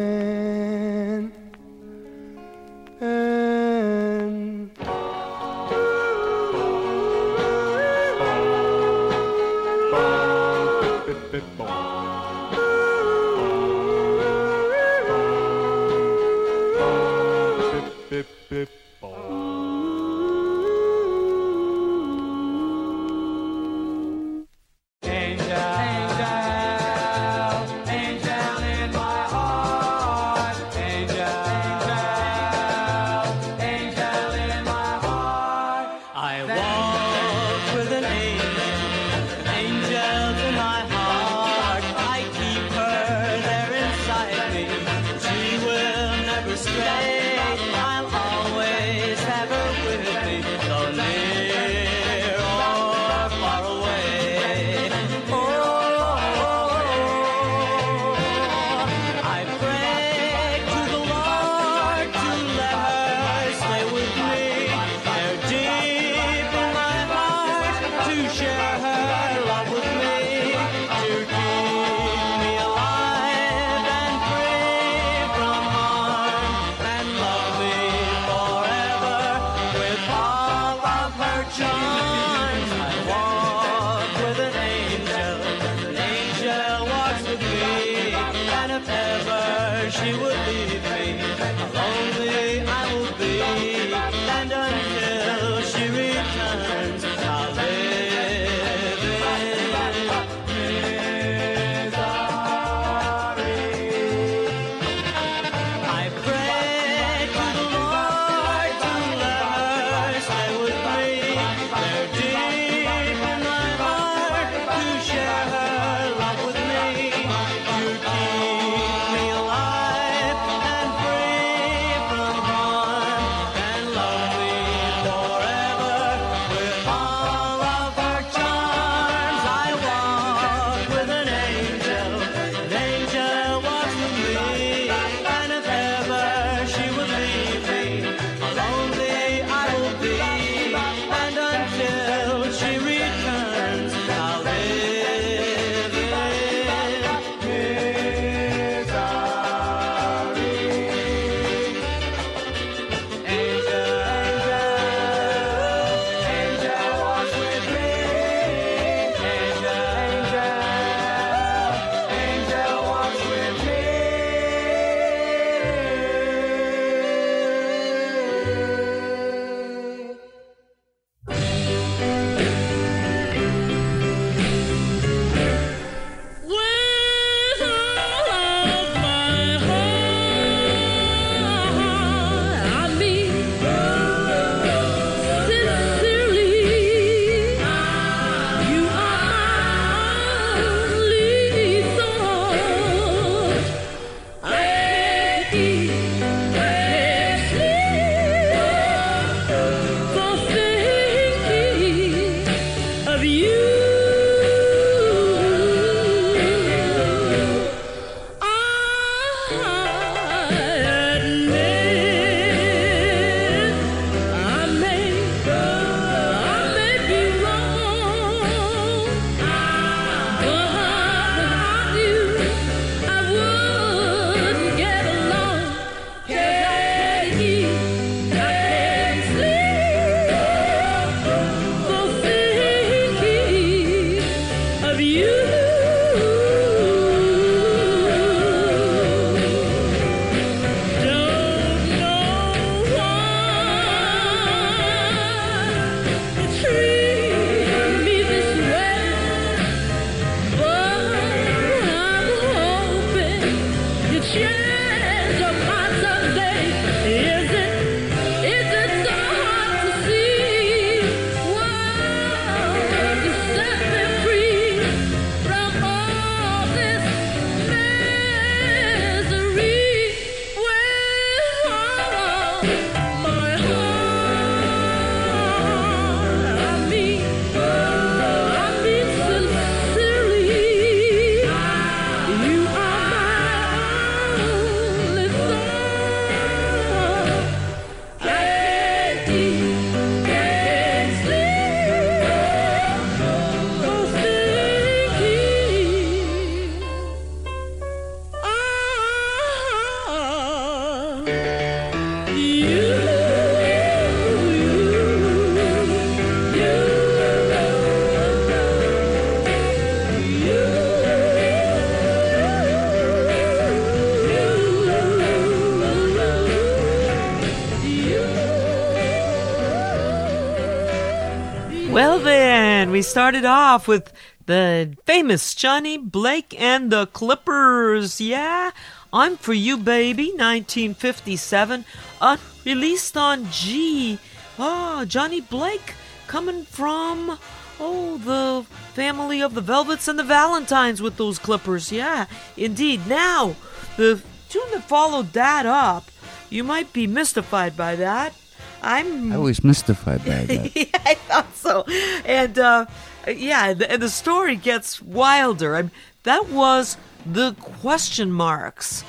Started off with the famous Johnny Blake and the Clippers. Yeah, I'm For You, Baby, 1957, uh, released on G. Ah, Johnny Blake coming from, oh, the family of the Velvets and the Valentines with those Clippers. Yeah, indeed. Now, the tune that followed that up, you might be mystified by that. I'm I was mystified by that. yeah, I thought so. And uh, yeah, the, and the story gets wilder. I'm, that was the question marks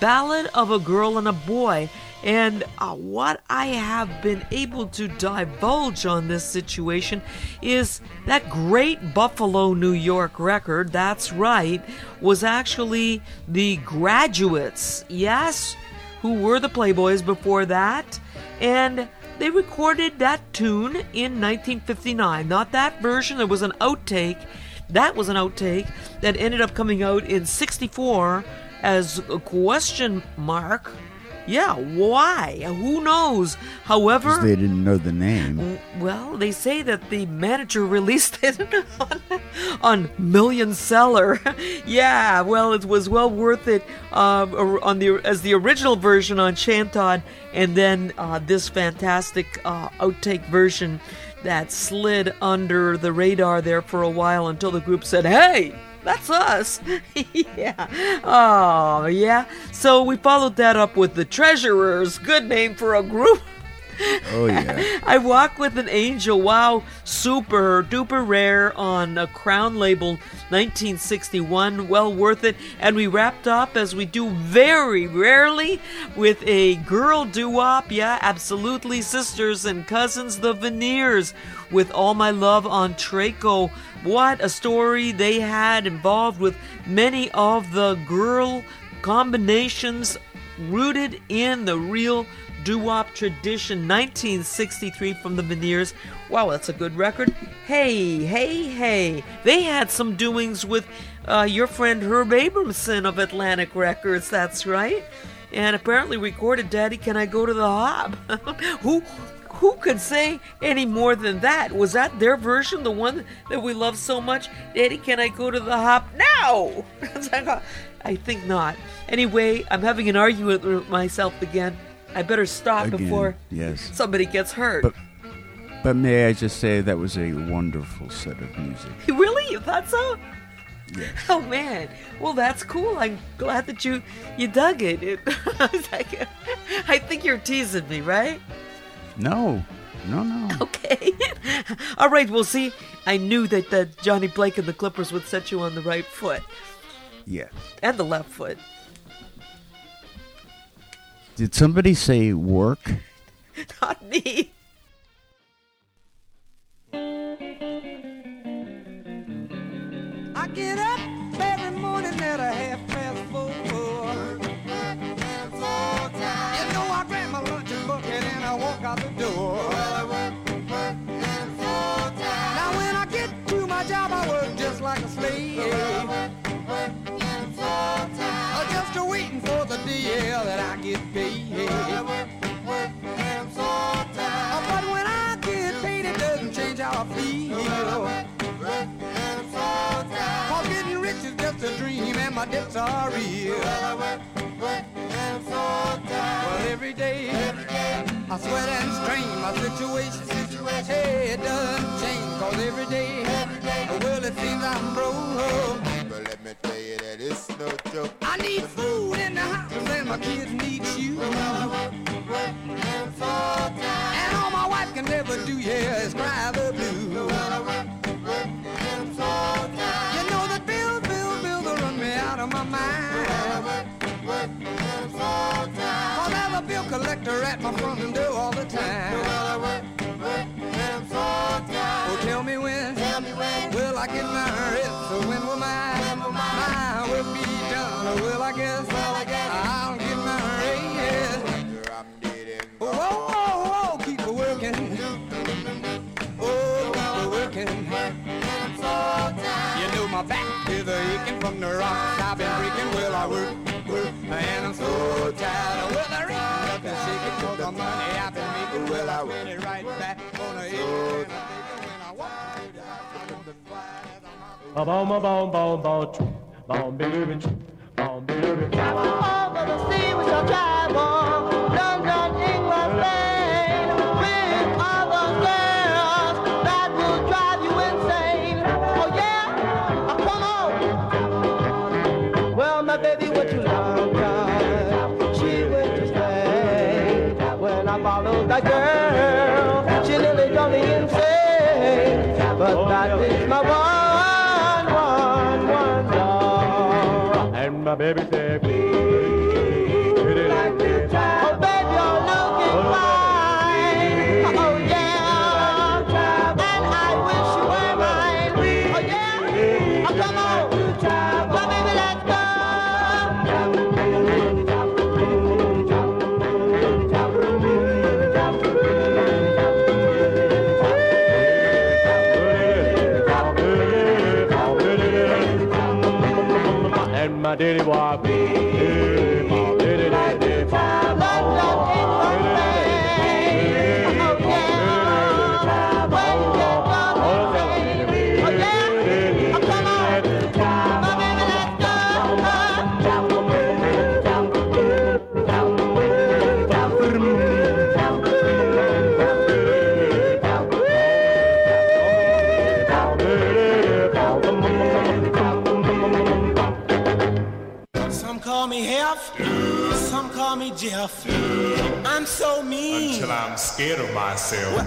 ballad of a girl and a boy. And uh, what I have been able to divulge on this situation is that great Buffalo, New York record, that's right, was actually the graduates, yes, who were the Playboys before that. And they recorded that tune in 1959. Not that version, there was an outtake. That was an outtake that ended up coming out in 64 as a question mark. Yeah, why? Who knows? However, they didn't know the name. well, they say that the manager released it on, on Million Seller. yeah, well, it was well worth it um, on the as the original version on Chanton, and then uh, this fantastic uh, outtake version that slid under the radar there for a while until the group said, "Hey." That's us. yeah. Oh, yeah. So we followed that up with the Treasurers. Good name for a group. Oh yeah. I Walk with an Angel. Wow, super duper rare on a Crown label 1961. Well worth it. And we wrapped up as we do very rarely with a girl doo wop. Yeah, absolutely. Sisters and cousins, the Veneers, with All My Love on Traco. What a story they had involved with many of the girl combinations rooted in the real doo-wop tradition. 1963 from the veneers. Wow that's a good record. Hey hey hey. They had some doings with uh, your friend herb abramson of atlantic records that's right. And apparently recorded daddy can i go to the hop who who could say any more than that? Was that their version, the one that we love so much? Daddy, can I go to the hop now? I think not. Anyway, I'm having an argument with myself again. I better stop Again, before yes. somebody gets hurt. But but may I just say that was a wonderful set of music. really? You thought so? Yes. Oh man. Well, that's cool. I'm glad that you you dug it. it I, like, I think you're teasing me, right? No, no, no. Okay. All right. Well, see, I knew that that Johnny Blake and the Clippers would set you on the right foot Yes. and the left foot. Did somebody say work? Not me. I get up every morning at a half and I walk out the door. Now when I get to my job, I work just like a slave. Uh, Just a waiting for the day that I get paid. Uh, But when I get paid, it doesn't change how I feel. Cause getting rich is just a dream and my debts are real. Well, every day, every day, I sweat and strain my situation. situation. Hey, it doesn't change cause every day, well, it seems I'm broke. But let me tell you that it's no joke. I need food in the house and my kids need shoes. And all my wife can ever do, yeah, is cry the blues. You know that out of my mind. Cause a bill collector at my front and door all the time. Oh, tell me when, tell me when, will I get my rest? So when will my, my work be done? Or will I guess, I'll get my raise? Oh, whoa, whoa, whoa, keep working. Oh, keep a working. You know my back is aching from the rocks I've been breaking. Well, I work, work, and I'm so tired. Well, I reach up and shake it for the money I've been making. Well, I win it right back on the edge. Ba bom ba bom bom bom choo. Bom baby choo. Bom baby. Travel over the sea we shall travel. London, England, baby said,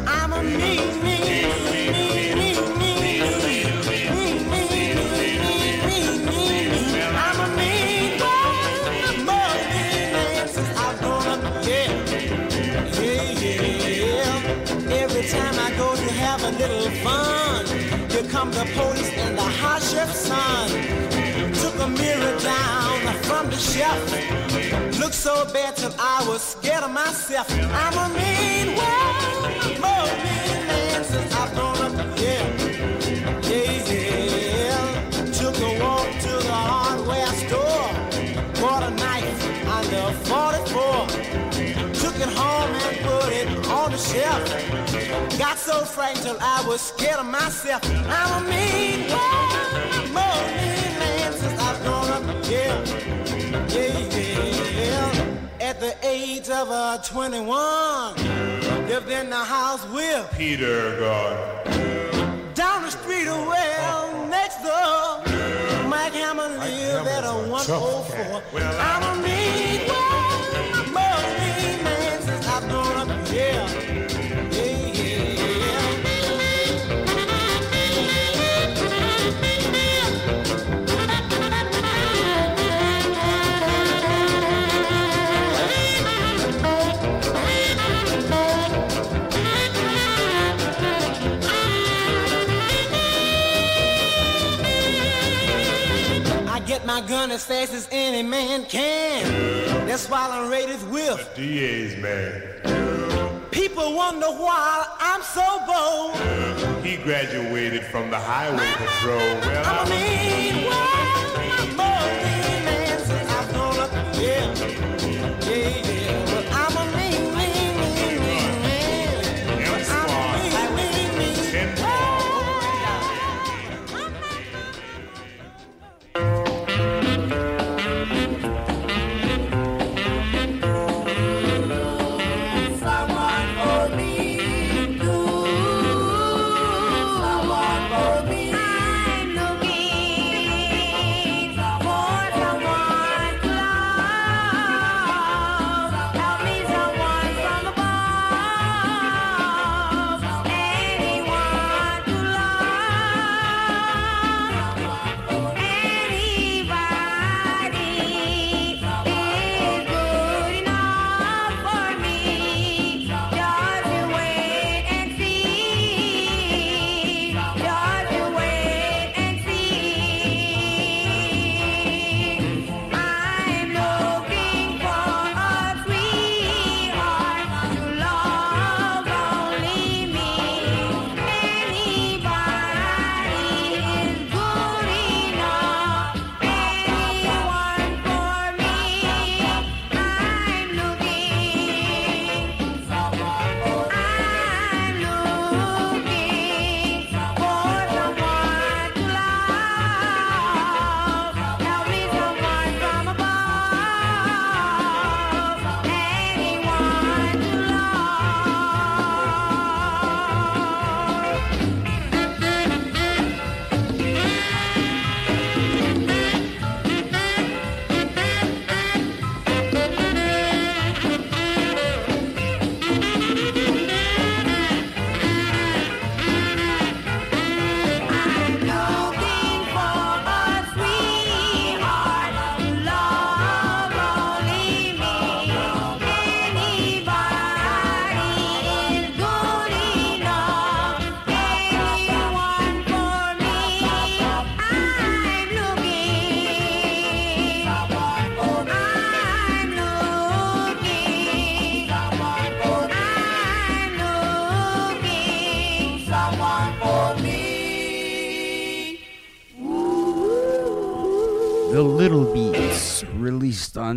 I'm a mean man. I'm a up. Yeah, yeah, yeah. Every time I go to have a little fun, here come the police and the hot chef's son. Took a mirror down from the shelf. Looked so bad till I was scared of myself. I'm a mean one, more mean man since I've grown up. Yeah, yeah, yeah. Took a walk to the hardware store. Bought a knife under 44. Took it home and put it on the shelf. Got so frightened till I was scared of myself. I'm a mean one, more mean man since I've grown up. Yeah, yeah, yeah. At the age of uh, 21, lived in the house with Peter God. down the street, well, next door. Mike Hammond lived at a 104. Well, I don't mean one, my gun as fast as any man can. That's why I'm rated with. DA's man. People wonder why I'm so bold. He graduated from the highway patrol. Well, I'm a mean one, more mean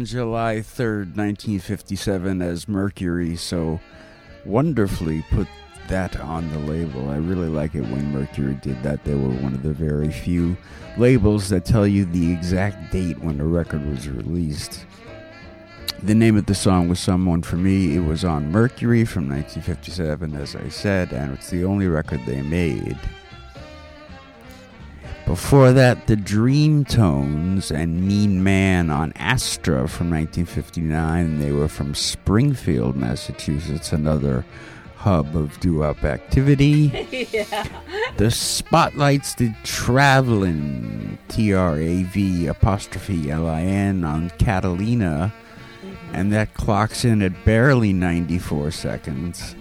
on July 3rd, 1957, as Mercury, so wonderfully put that on the label. I really like it when Mercury did that. They were one of the very few labels that tell you the exact date when a record was released. The name of the song was Someone for Me. It was on Mercury from 1957, as I said, and it's the only record they made. Before that, the Dream Tones and Mean Man on Astra from 1959. They were from Springfield, Massachusetts, another hub of doo-wop activity. yeah. The Spotlights did Travelin', T R A V apostrophe L I N on Catalina, mm-hmm. and that clocks in at barely 94 seconds.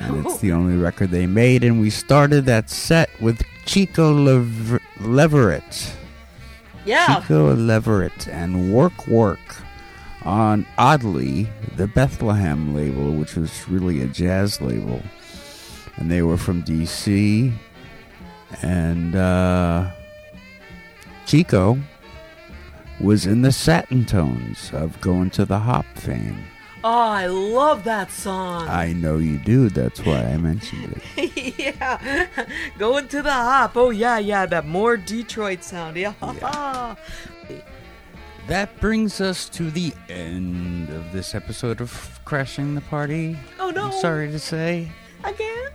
And it's the only record they made, and we started that set with Chico Lever- Leverett. Yeah. Chico Leverett and Work Work on oddly the Bethlehem label, which was really a jazz label, and they were from DC. And uh, Chico was in the Satin Tones of Going to the Hop fame. Oh, I love that song. I know you do. That's why I mentioned it. yeah. Going to the hop. Oh, yeah, yeah. That more Detroit sound. Yeah. That brings us to the end of this episode of Crashing the Party. Oh, no. I'm sorry to say. Again?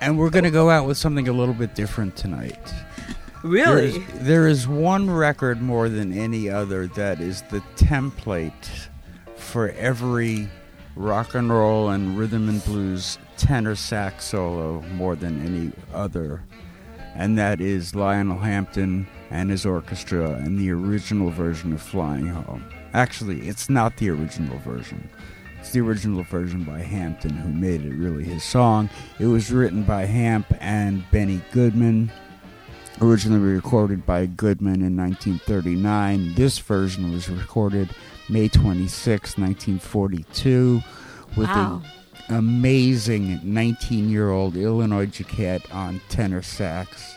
And we're going to go out with something a little bit different tonight. Really? There is, there is one record more than any other that is the template for every rock and roll and rhythm and blues tenor sax solo more than any other. And that is Lionel Hampton and his orchestra and the original version of Flying Home. Actually, it's not the original version. It's the original version by Hampton, who made it really his song. It was written by Hamp and Benny Goodman, originally recorded by Goodman in 1939. This version was recorded May 26, 1942, with Wow. an amazing 19 year old Illinois Jacquet on tenor sax.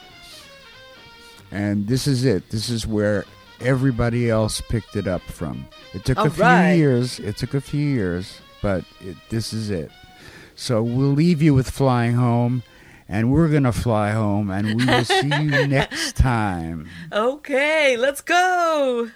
And this is it. This is where everybody else picked it up from. It took All a few right. years. It took a few years, but it, this is it. So we'll leave you with Flying Home, and we're going to fly home, and we will see you next time. Okay, let's go.